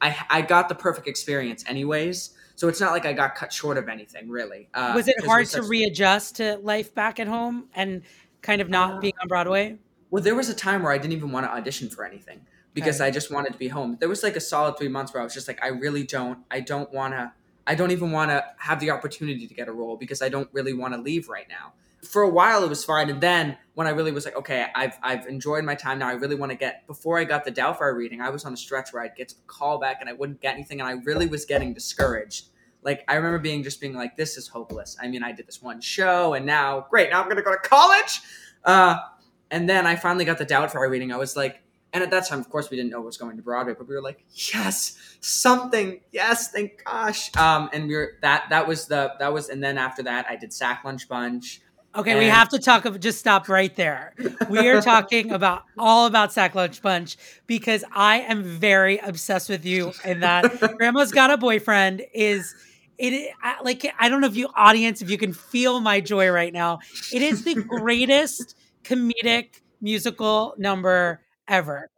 I I got the perfect experience anyways. So it's not like I got cut short of anything really. Uh, was it hard to readjust to life back at home and kind of not being on Broadway? Well, there was a time where I didn't even want to audition for anything because Okay. I just wanted to be home. There was like a solid three months where I was just like, I really don't, I don't want to, I don't even want to have the opportunity to get a role because I don't really want to leave right now. for a while it was fine, and then when I really was like, okay, I've I've enjoyed my time now. I really want to get. Before I got the Doubtfire reading, I was on a stretch where I'd get a call back and I wouldn't get anything, and I really was getting discouraged. Like I remember being just being like, this is hopeless. I mean, I did this one show, and now great, now I'm gonna go to college. Uh, and then I finally got the Doubtfire reading. I was like, and at that time, of course, we didn't know it was going to Broadway, but we were like, yes, something, yes, thank gosh. Um, and we were that that was the that was, and then after that, I did Sack Lunch Bunch. Okay, we have to talk about just stop right there. We are talking about all about Sack Lunch Bunch because I am very obsessed with you and that Grandma's Got a Boyfriend is it like I don't know if you audience if you can feel my joy right now. It is the greatest comedic musical number ever.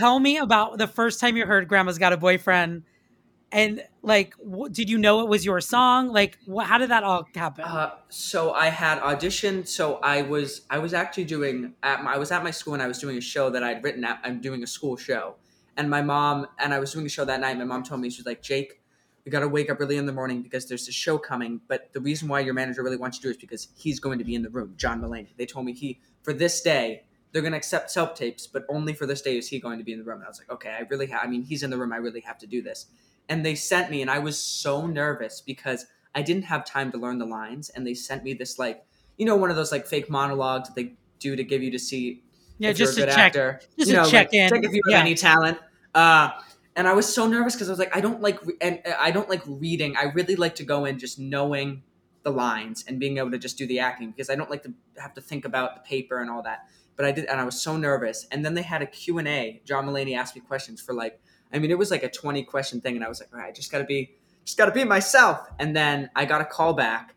Tell me about the first time you heard Grandma's Got a Boyfriend. And like, did you know it was your song? Like, wh- how did that all happen? Uh, so I had auditioned. So I was I was actually doing at my, I was at my school and I was doing a show that I'd written. At, I'm doing a school show, and my mom and I was doing a show that night. My mom told me she was like, Jake, we got to wake up early in the morning because there's a show coming. But the reason why your manager really wants you to do it is because he's going to be in the room, John Mulaney. They told me he for this day they're going to accept self tapes, but only for this day is he going to be in the room. And I was like, okay, I really have. I mean, he's in the room. I really have to do this. And they sent me, and I was so nervous because I didn't have time to learn the lines. And they sent me this like, you know, one of those like fake monologues that they do to give you to see Yeah, if just a good check- actor. just you to know, check like, in. check if you have Yeah. any talent. Uh, and I was so nervous because I was like, I don't like, re- and uh, I don't like reading. I really like to go in just knowing the lines and being able to just do the acting because I don't like to have to think about the paper and all that. But I did, and I was so nervous. And then they had a Q and A. John Mulaney asked me questions for like, I mean, it was like a twenty question thing, and I was like, all right, I just gotta be, just gotta be myself. And then I got a call back,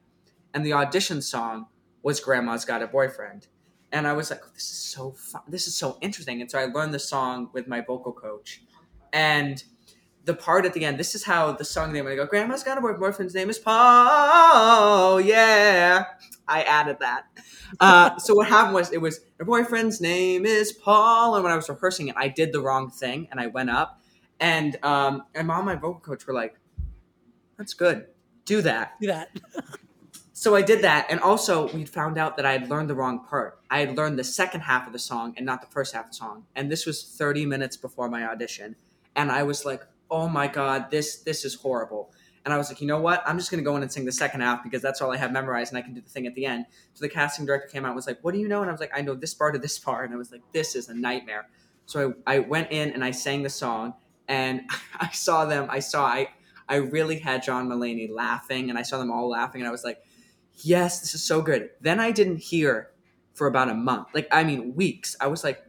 and the audition song was "Grandma's Got a Boyfriend." And I was like, oh, this is so fun. This is so interesting. And so I learned the song with my vocal coach. And the part at the end, this is how the song name, I go, Grandma's got a boy- boyfriend's name is Paul. Yeah. I added that. Uh, so what happened was, it was, her boyfriend's name is Paul. And when I was rehearsing it, I did the wrong thing and I went up. And um, and mom and my vocal coach were like, that's good. Do that. Do that. So I did that, and also we found out that I had learned the wrong part. I had learned the second half of the song and not the first half of the song, and this was 30 minutes before my audition, and I was like, "Oh my god, this this is horrible." And I was like, "You know what? I'm just gonna go in and sing the second half because that's all I have memorized, and I can do the thing at the end." So the casting director came out and was like, "What do you know?" And I was like, "I know this part of this part," and I was like, "This is a nightmare." So I, I went in and I sang the song, and I saw them. I saw I I really had John Mulaney laughing, and I saw them all laughing, and I was like yes, this is so good. Then I didn't hear for about a month. Like, I mean, weeks. I was like,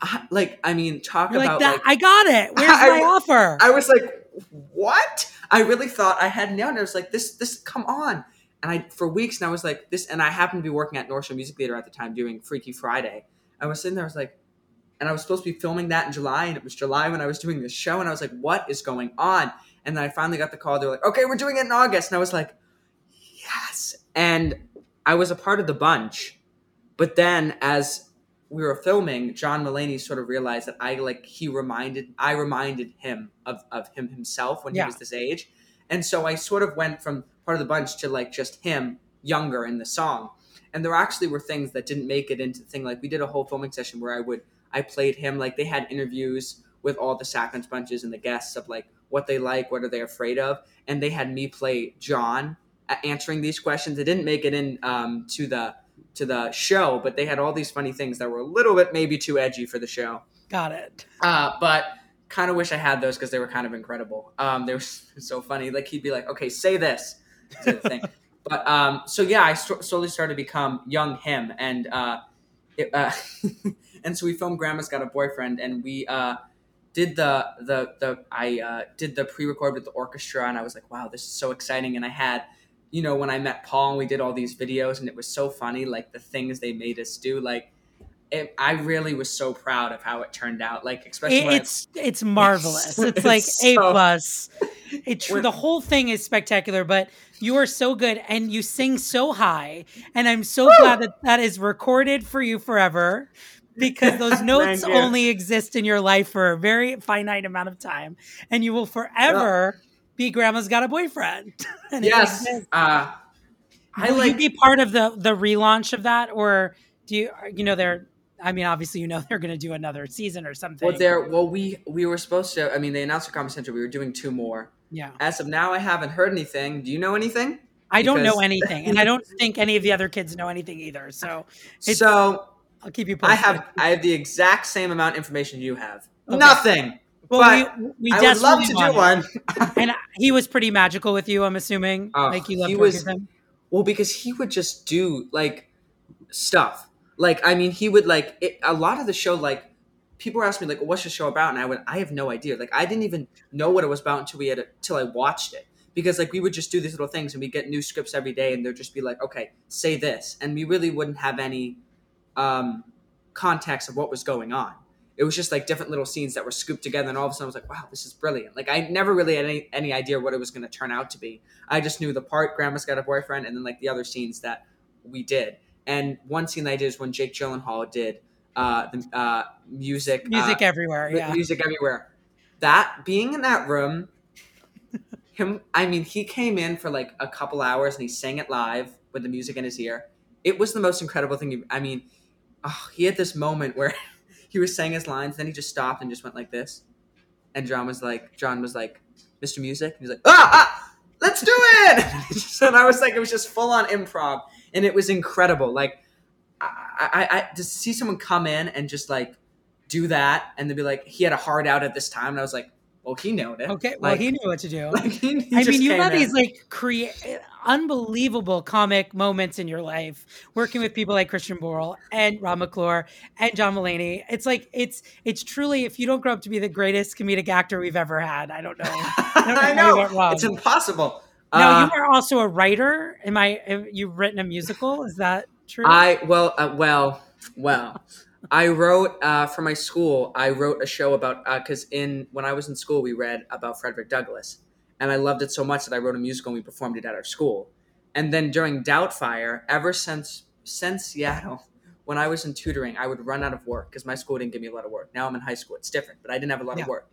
I, like, I mean, talk You're like about that. like, I got it. Where's I- my offer? I was like, what? I really thought I had nailed it. I was like, this, this, come on. And I, for weeks, and I was like, this, and I happened to be working at North Shore Music Theater at the time doing Freaky Friday. I was sitting there, I was like, and I was supposed to be filming that in July, and it was July when I was doing this show, and I was like, what is going on? And then I finally got the call. They were like, okay, we're doing it in August. And I was like, yes. And I was a part of the bunch. But then as we were filming, John Mulaney sort of realized that I like he reminded I reminded him of, of him himself when Yeah. he was this age. And so I sort of went from part of the bunch to like just him younger in the song. And there actually were things that didn't make it into the thing. Like we did a whole filming session where I would I played him like they had interviews with all the Sack Lunch Bunches and the guests of like what they like, what are they afraid of, and they had me play John answering these questions. It didn't make it in um, to the to the show, but they had all these funny things that were a little bit maybe too edgy for the show. got it. Uh, but kind of wish I had those because they were kind of incredible. Um, they were so funny. Like he'd be like, "Okay, say this," sort of thing. but um, so yeah, I st- slowly started to become young him, and uh, it, uh, and so we filmed Grandma's Got a Boyfriend, and we uh, did the the the I uh, did the pre-record with the orchestra, and I was like, wow, this is so exciting. And I had, you know, when I met Paul, and we did all these videos, and it was so funny, like the things they made us do, like. It, I really was so proud of how it turned out. Like, especially when I- it's it's marvelous. It's like a plus. It tr- the whole thing is spectacular, but you are so good and you sing so high, and I'm so glad that that is recorded for you forever. Because those notes only exist in your life for a very finite amount of time, and you will forever be Grandma's got a boyfriend. and yes, uh, I Will like you be part of the the relaunch of that, or do you you know they're? I mean, obviously, you know they're going to do another season or something. Well, there. Well, we we were supposed to. I mean, they announced at Comedy Central we were doing two more. Yeah. As of now, I haven't heard anything. Do you know anything? I don't know anything, and I don't think any of the other kids know anything either. So, So I'll keep you I have I have the exact same amount of information you have. Okay. Nothing. Well, but we, we I would love to do one. and he was pretty magical with you. I'm assuming, Oh, like you loved he was- him. Well, because he would just do like stuff. Like I mean, he would like it, a lot of the show. Like people were asking me like, "What's the show about?" And I went, "I have no idea." Like I didn't even know what it was about until we had until I watched it. Because like we would just do these little things and we get new scripts every day, and they'd just be like, "Okay, say this," and we really wouldn't have any um, context of what was going on. It was just like different little scenes that were scooped together, and all of a sudden I was like, "Wow, this is brilliant!" Like I never really had any any idea what it was going to turn out to be. I just knew the part Grandma's got a boyfriend, and then like the other scenes that we did. And one scene that I did is when Jake Gyllenhaal did uh, the uh, music, Music uh, everywhere. Yeah. music everywhere. That being in that room, him. I mean, he came in for like a couple hours and he sang it live with the music in his ear. It was the most incredible thing. I mean, oh, he had this moment where he was saying his lines, then he just stopped and just went like this, and John was like, John was like, Mr. Music, and he's like, ah, ah let's do it. and I was like, it was just full on improv, and it was incredible. Like, I, I, I to see someone come in and just like do that, and they'd be like, he had a hard out at this time, and I was like, well, he knew it. Okay. Well, Like, he knew what to do. like, he, he I mean, you have in. these like create unbelievable comic moments in your life working with people like Christian Borle and Rob McClure and John Mulaney. It's like it's it's truly if you don't grow up to be the greatest comedic actor we've ever had, I don't know. I, don't know it's impossible. now Uh, you are also a writer. Am I? You've you written a musical? Is that true? I well, uh, well, well. I wrote uh, for my school. I wrote a show about because in when I was in school, we read about Frederick Douglass, and I loved it so much that I wrote a musical and we performed it at our school. And then during Doubtfire, ever since since Seattle, when I was in tutoring, I would run out of work because my school didn't give me a lot of work. Now I'm in high school; it's different, but I didn't have a lot Yeah. of work.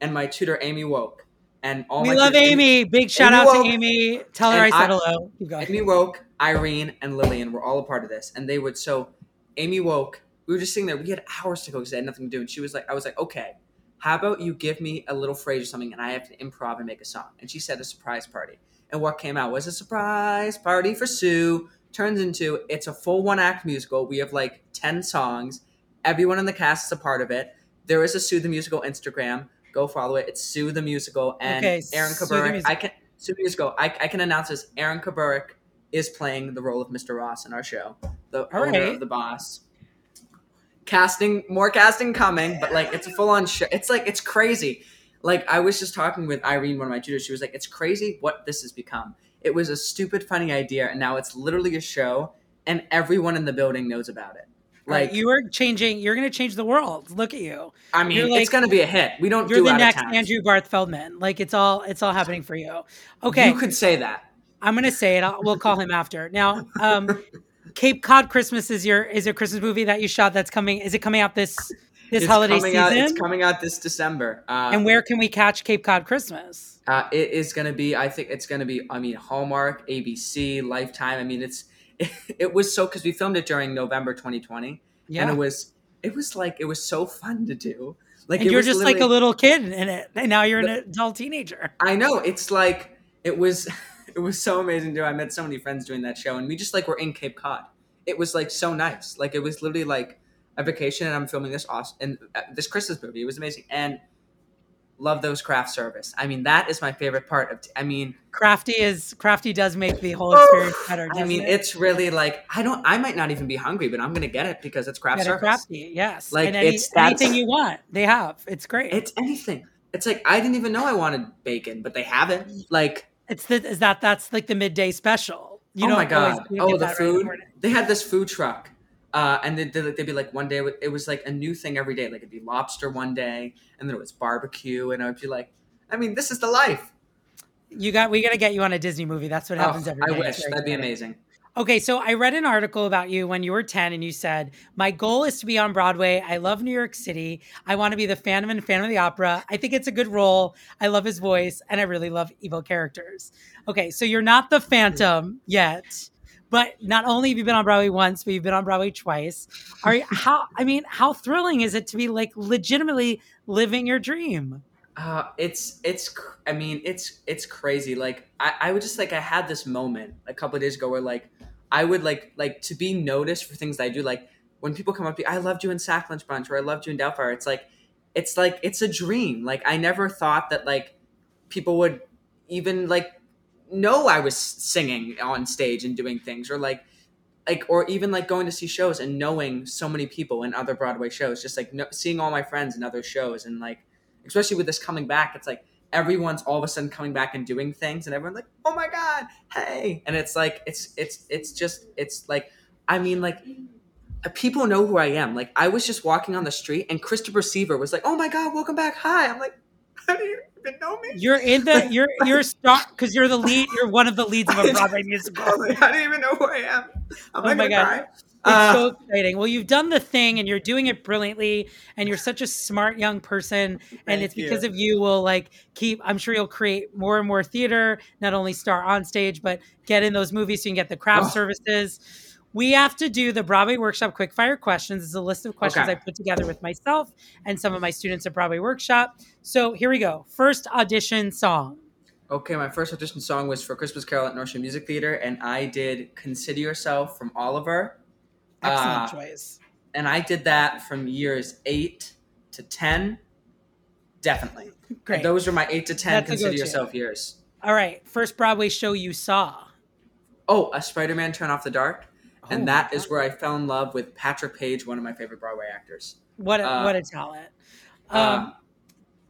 And my tutor Amy woke, and all we my love tutors- Amy. Big shout Amy out Woke. to Amy. Tell her I said I- hello. Keep going. Amy woke, Irene, and Lillian were all a part of this, and they would. So, Amy woke. We were just sitting there. We had hours to go because I had nothing to do, and she was like, "I was like, okay, how about you give me a little phrase or something, and I have to improv and make a song." And she said a surprise party, and what came out was a surprise party for Sue. Turns into it's a full one act musical. We have like ten songs. Everyone in the cast is a part of it. There is a Sue the Musical Instagram. Go follow it. It's Sue the Musical and Okay, Aaron Kaburick. I can Sue the Musical. I, I can announce this. Aaron Kaburick is playing the role of Mr. Ross in our show, the All owner right. of the boss. Casting, more casting coming, but like it's a full on show. It's like it's crazy. Like I was just talking with Irene, one of my tutors. She was like, "It's crazy what this has become. It was a stupid, funny idea, and now it's literally a show, and everyone in the building knows about it. Like you are changing. You're going to change the world. Look at you. I mean, like- it's gonna be a hit. We don't You're do the next. Andrew Barth Feldman. Like it's all it's all happening for you. Okay, you could say that. I'm going to say it. I'll, we'll call him after. Now, um, Cape Cod Christmas is your is a Christmas movie that you shot. That's coming. Is it coming out this this It's holiday season? Out, it's coming out this December. Uh, and where can we catch Cape Cod Christmas? Uh, it is going to be. I think it's going to be. I mean, Hallmark, ABC, Lifetime. I mean, it's. It, was so because we filmed it during November 2020, Yeah, and it was. It was like it was so fun to do. Like and you're just like a little kid in it, and now you're an adult teenager. I know. It's like it was. It was so amazing do. I met so many friends doing that show, and we just like were in Cape Cod. It was like so nice. Like it was literally like a vacation, and I'm filming this awesome and uh, this Christmas movie. It was amazing, and love those craft service. I mean, that is my favorite part of. T- I mean, Crafty is crafty does make the whole experience better. I mean, it? it's really like I don't. I might not even be hungry, but I'm gonna get it because it's craft service. crafty, yes. Like, and any, it's- anything you want, they have. It's great. It's anything. It's like I didn't even know I wanted bacon, but they have it. Like, it's the is that that's like the midday special. You oh my god! Oh, the that right food. they had this food truck, uh, and they'd, they'd be like one day it was like a new thing every day. Like it'd be lobster one day, and then it was barbecue, and I would be like, I mean, this is the life. You got we got to get you on a Disney movie. That's what happens Oh, every I wish that'd be amazing. Okay, so I read an article about you when you were 10 and you said, My goal is to be on Broadway. I love New York City. I want to be the Phantom and Phantom of the Opera. I think it's a good role. I love his voice and I really love evil characters. Okay, so you're not the Phantom yet, but not only have you been on Broadway once, but you've been on Broadway twice. Are you, how, I mean, how thrilling is it to be like legitimately living your dream? Uh, it's it's cr- I mean it's it's crazy. Like I, I would just like I had this moment a couple of days ago where like I would like like to be noticed for things that I do. Like when people come up to me, I loved you in Sack Lunch Bunch or I loved you in Doubtfire. It's like it's like it's a dream. Like I never thought that like people would even like know I was singing on stage and doing things or like like or even like going to see shows and knowing so many people in other Broadway shows, just like no, seeing all my friends in other shows and like especially with this coming back, it's like everyone's all of a sudden coming back and doing things and everyone's like, "Oh my god, hey." And it's like it's it's it's just it's like I mean like uh, people know who I am. Like I was just walking on the street and Christopher Sieber was like, "Oh my god, welcome back. Hi." I'm like, "How do you even know me?" You're in the, you're, you're star, because you're the lead, you're one of the leads of a Broadway musical. Like, How do you even know who I am? I'm Oh my God. cry. It's Uh, so exciting. Well, you've done the thing and you're doing it brilliantly and you're such a smart young person and it's because you. of you will like keep I'm sure you'll create more and more theater, not only star on stage but get in those movies so you can get the craft Oh. services. We have to do the Broadway Workshop quickfire questions. It's a list of questions Okay. I put together with myself and some of my students at Broadway Workshop. So here we go. First audition song. Okay, my first audition song was for Christmas Carol at North Shore Music Theater, and I did "Consider Yourself" from Oliver. Excellent Uh, choice. and I did that from years eight to ten. Definitely, Great. Those were my eight to ten. That's a Consider yourself years. All right. First Broadway show you saw. Oh, a Spider-Man: Turn Off the Dark, Oh and that is where I fell in love with Patrick Page, one of my favorite Broadway actors. What a, Uh, what a talent. Um, uh,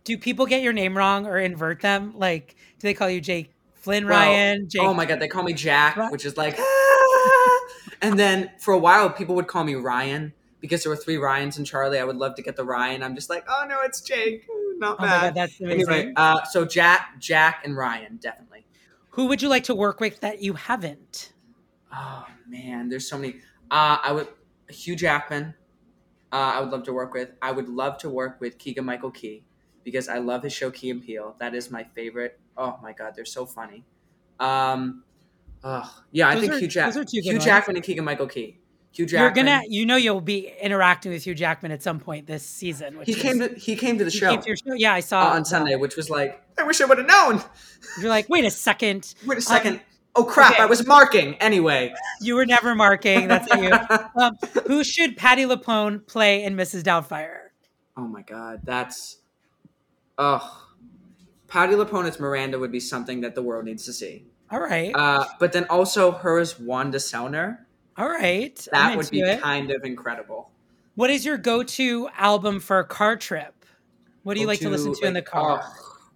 do people get your name wrong or invert them? Like, do they call you Jake Flynn Well, Ryan? Jake, Oh my god, they call me Jack, which is like, "Ah." and then for a while people would call me Ryan because there were three Ryans and Charlie. I would love to get the Ryan. I'm just like, oh no, it's Jake. Not Oh bad. God, that's amazing. Anyway, uh, so Jack, Jack, and Ryan definitely. Who would you like to work with that you haven't? Oh man, there's so many. Uh, I would Hugh Jackman. Uh, I would love to work with. I would love to work with Keegan Michael Key because I love his show Key and Peele. That is my favorite. Oh my god, they're so funny. Um, oh yeah, I think are- Hugh, Jack- those are two good Hugh. Jackman and Keegan Michael Key. Hugh You're Jackman. gonna, you know, you'll be interacting with Hugh Jackman at some point this season. Which he is- came to he came to the he show, came to your show. Yeah, I uh, saw on Sunday, which was like I wish I would have known. You're like, wait a second. Wait a second. oh crap! okay. I was marking anyway. You were never marking. That's you. um, who should Patti LuPone play in Mrs. Doubtfire? Oh my god, that's oh, Patti LuPone as Miranda would be something that the world needs to see. All right. Uh, but then also hers Wanda Sellner, All right. that would be it. kind of incredible. What is your go-to album for a car trip? What do you like to listen to in the car? oh,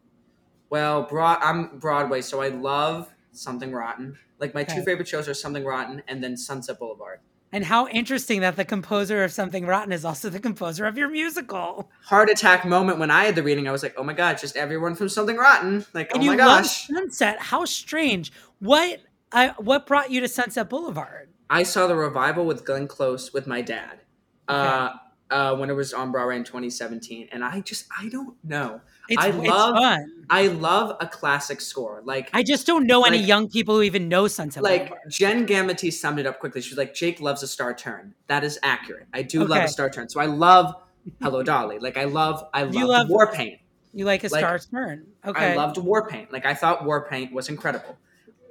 well, broad. I'm Broadway, so I love Something Rotten. Like my two favorite shows are Something Rotten and then Sunset Boulevard. And how interesting that the composer of Something Rotten is also the composer of your musical. Heart attack moment when I had the reading, I was like, oh my god, just everyone from Something Rotten. Like, And oh you my gosh. Sunset. How strange. What I, what brought you to Sunset Boulevard? I saw the revival with Glenn Close with my dad uh, uh, when it was on Broadway in 2017, and I just I don't know. It's, I love fun. I love a classic score. Like I just don't know any young people who even know Sunset like Boulevard. Jenn Gambatese summed it up quickly. She was like, "Jake loves a star turn." That is accurate. I do love a star turn. So I love Hello Dolly. Like I love I love, You love- War Paint. You like a like, Star's Turn. Okay. I loved War Paint. Like I thought War Paint was incredible.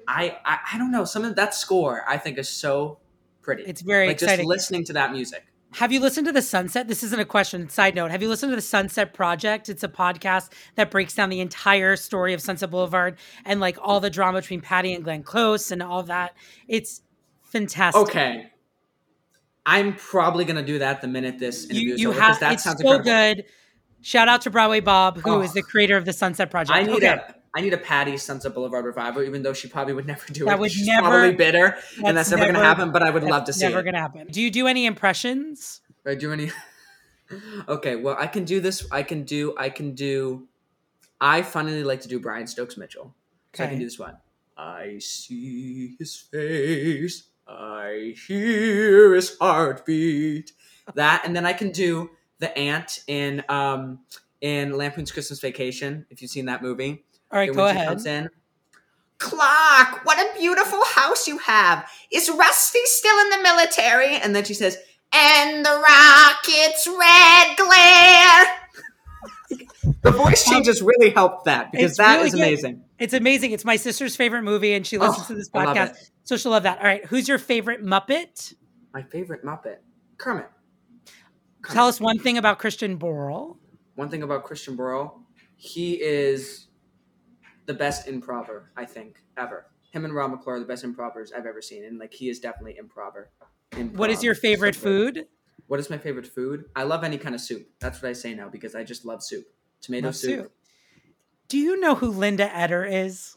I I, I don't know some of that score I think is so pretty. It's very like exciting. just listening to that music. Have you listened to the Sunset? This isn't a question. Side note: Have you listened to the Sunset Project? It's a podcast that breaks down the entire story of Sunset Boulevard and like all the drama between Patty and Glenn Close and all that. It's fantastic. Okay. I'm probably gonna do that the minute this interview you, is you over, have that it's sounds so incredible. good. Shout out to Broadway Bob, who is Oh. the creator of the Sunset Project. I need okay. a I need a Patty Sunset Boulevard revival, even though she probably would never do That it. would She's never- probably bitter, and that's never, gonna happen. But I would love to see it. Never it. gonna happen. Do you do any impressions? Do I do any? okay, well, I can do this. I can do. I can do. I funnily like to do Brian Stokes Mitchell, so I can do this one. I see his face. I hear his heartbeat. That, and then I can do the ant in um in Lampoon's Christmas Vacation. If you've seen that movie, All right, go ahead. comes in. Clark, what a beautiful house you have. Is Rusty still in the military? And then she says, and the rocket's red glare. the voice changes really helped that because It's that really is good. amazing. It's amazing. It's my sister's favorite movie, and she Oh, listens to this podcast, so she'll love that. All right, who's your favorite Muppet? My favorite Muppet, Kermit. Tell us one thing about Christian Borle. One thing about Christian Borle, he is the best improver, I think, ever. Him and Rob McClure are the best improvers I've ever seen, and like he is definitely improver. What is your favorite So food? What is my favorite food? I love any kind of soup. That's what I say now because I just love soup. Tomato Love soup. soup. Do you know who Linda Eder is?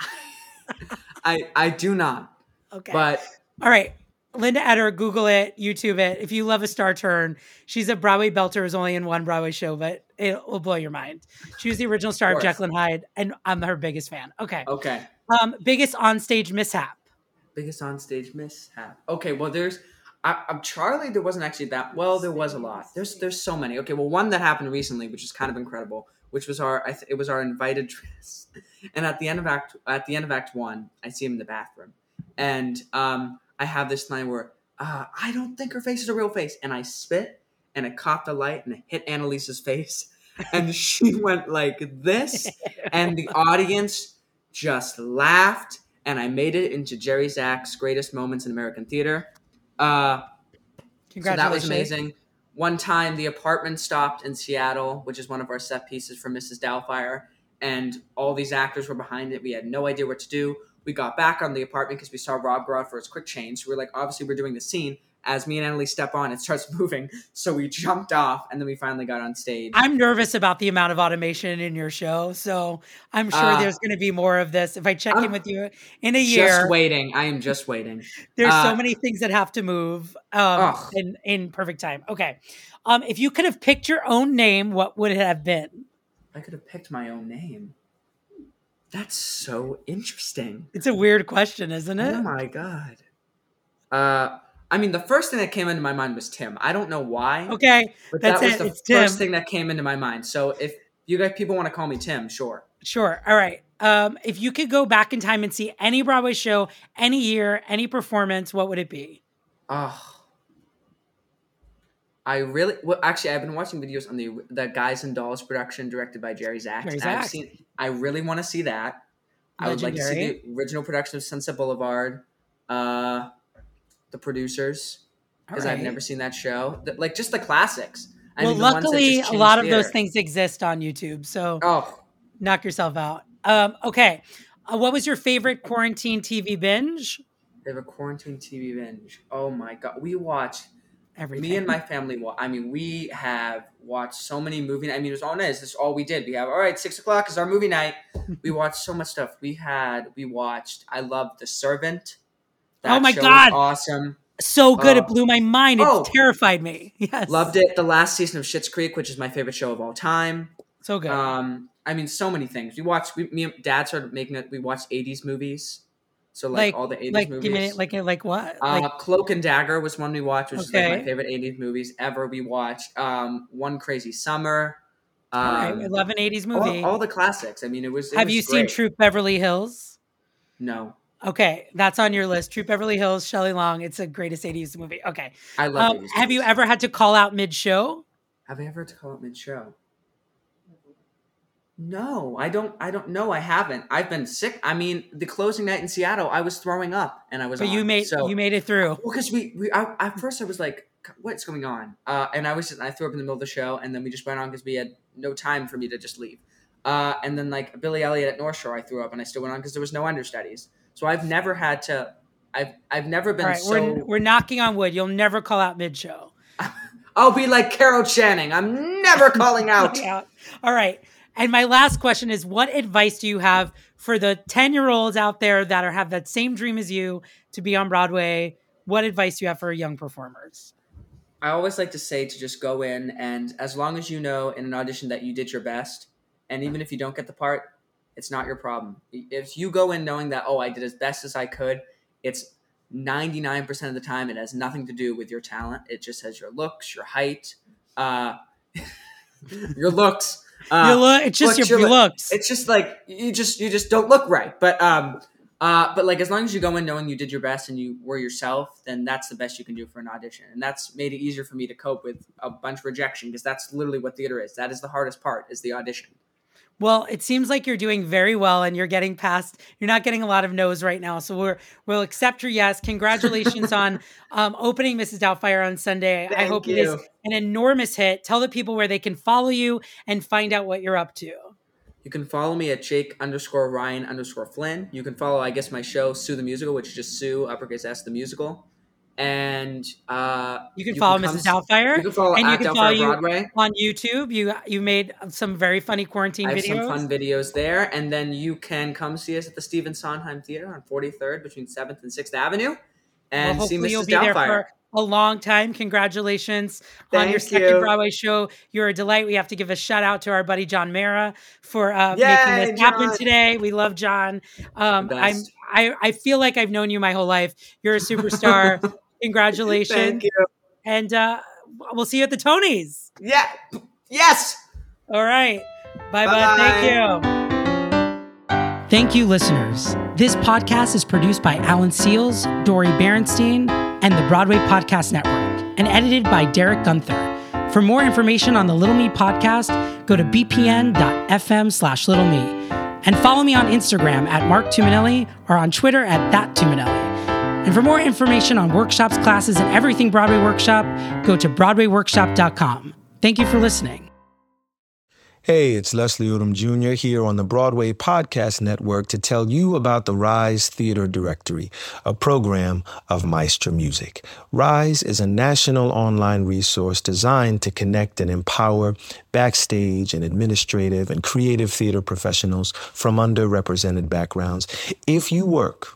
I I do not. Okay. But All right. Linda Eder, Google it, YouTube it. If you love a star turn, she's a Broadway belter who's only in one Broadway show, but it will blow your mind. She was the original star of, course. Jekyll and Hyde, and I'm her biggest fan. Okay. okay. Um, biggest onstage mishap. Biggest onstage mishap. Okay, well there's I, I'm Charlie. There wasn't actually that. Well, there was a lot. There's there's so many. Okay, well one that happened recently, which is kind of incredible, which was our I th- it was our invited dress, and at the end of act at the end of act one, I see him in the bathroom, and um I have this line where uh, I don't think her face is a real face, and I spit and it caught the light and it hit Analise's face, and she went like this, and the audience just laughed, and I made it into Jerry Zaks's greatest moments in American theater. Uh, so that was amazing. One time, the apartment stopped in Seattle, which is one of our set pieces for Mrs. Doubtfire, and all these actors were behind it. We had no idea what to do. We got back on the apartment because we saw Rob go out for his quick change. So we are like, obviously, we're doing the scene. As me and Emily step on, it starts moving. So we jumped off, and then we finally got on stage. I'm nervous about the amount of automation in your show, so I'm sure Uh, there's going to be more of this. If I check in I'm with you in a year, Just waiting. I am just waiting. There's Uh, so many things that have to move um, in in perfect time. Okay, um, if you could have picked your own name, what would it have been? I could have picked my own name. That's so interesting. It's a weird question, isn't it? Oh my god. Uh, I mean, the first thing that came into my mind was Tim. I don't know why. Okay, but that's that was it. the It's Tim. first thing that came into my mind. So if you guys people want to call me Tim, sure. Sure. All right. Um, if you could go back in time and see any Broadway show, any year, any performance, what would it be? Oh. I really well actually I've been watching videos on the the Guys and Dolls production directed by Jerry Zaks. Jerry and I've seen I really want to see that. I would like to see the original production of Sunset Boulevard, uh, the producers, because I've never seen that show. The- like just the classics. I well, mean, the ones that luckily, a lot of those things exist on YouTube, so Oh, knock yourself out. Um, okay. Uh, what was your favorite quarantine TV binge? they have a quarantine TV binge. Oh my god, we watch. Everything. Me and my family. Wa- I mean, we have watched so many movies. I mean, it was all nice. This is all we did. We have all right. Six o'clock is our movie night. we watched so much stuff. We had. We watched. I loved The Servant. Oh my God. awesome. so good, it Uh, blew my mind. It oh. terrified me. Yes, Loved it. The last season of Schitt's Creek, which is my favorite show of all time. So good. Um, I mean, so many things. We watched. We, me and Dad started making it. We watched '80s movies. So like, all the '80s like, movies. give me like like what? Uh, like, Cloak and Dagger was one we watched, which is like Okay. my favorite 80s movies ever. We watched um, One Crazy Summer. Um, all right, I love an '80s movie. All, all the classics. I mean, it was. it Have was you seen great. Troop Beverly Hills? No, Okay, that's on your list. Troop Beverly Hills, Shelley Long. It's a greatest '80s movie. Okay. I love Um, have you ever had to call out mid-show? Have I ever had to call out mid show? No, I don't. I don't. No, I haven't. I've been sick. I mean, the closing night in Seattle, I was throwing up, and I was. But you made so, you made it through. Well, because we, we I, at first I was like, what's going on? Uh, and I was just, I threw up in the middle of the show, and then we just went on because we had no time for me to just leave. Uh, and then like Billy Elliot at North Shore, I threw up, and I still went on because there was no understudies. So I've never had to. I've I've never been right, so. we're, we're knocking on wood. You'll never call out mid show. I'll be like Carol Channing. I'm never calling out. All right. And my last question is what advice do you have for the 10 year olds out there that are have that same dream as you to be on Broadway? What advice do you have for young performers? I always like to say to just go in and as long as you know in an audition that you did your best, and even if you don't get the part, it's not your problem. If you go in knowing that, oh, I did as best as I could, it's 99% of the time it has nothing to do with your talent. It just has your looks, your height, uh, your looks. Uh, Your look- it's just your look- looks. It's just like you just you just don't look right. But um, uh, but like as long as you go in knowing you did your best and you were yourself, then that's the best you can do for an audition. And that's made it easier for me to cope with a bunch of rejection because that's literally what theater is. That is the hardest part is the audition. Well, it seems like you're doing very well and you're getting past you're not getting a lot of no's right now. So we're we'll accept your yes. Congratulations on um, opening Mrs. Doubtfire on Sunday. I Thank hope it is you. an enormous hit. Tell the people where they can follow you and find out what you're up to. You can follow me at Jake underscore Ryan underscore Flynn. You can follow, I guess, my show Sue the Musical, which is just Sue uppercase S the musical. And uh, You can follow come Mrs. Doubtfire, You can follow and you can Doubtfire follow you Broadway. on YouTube. You you made some very funny quarantine I have videos. some fun videos there, and then you can come see us at the Stephen Sondheim Theater on 43rd between 7th and 6th Avenue, and well, see Mrs. you'll be there Doubtfire. for a long time. Congratulations on your second you. Broadway show. You're a delight. We have to give a shout out to our buddy John Mara for uh, Yay, making this happen today. We love John. Um, I'm. I, I feel like I've known you my whole life. You're a superstar. Congratulations. Thank you. And uh, we'll see you at the Tonys. Yeah. Yes. All right. Bye bye. Thank you. Thank you, listeners. This podcast is produced by Alan Seals, Dori Berinstein, and the Broadway Podcast Network, and edited by Derek Gunther. For more information on the Little Me podcast, go to bpn.fm slash little me. And follow me on Instagram at Mark Tumminelli or on Twitter at that Tumminelli. And for more information on workshops, classes, and everything Broadway Workshop, go to BroadwayWorkshop.com. Thank you for listening. Hey, it's Leslie Odom Jr. here on the Broadway Podcast Network to tell you about the Rise Theater Directory, a program of Maestra Music. Rise is a national online resource designed to connect and empower backstage and administrative and creative theater professionals from underrepresented backgrounds. If you work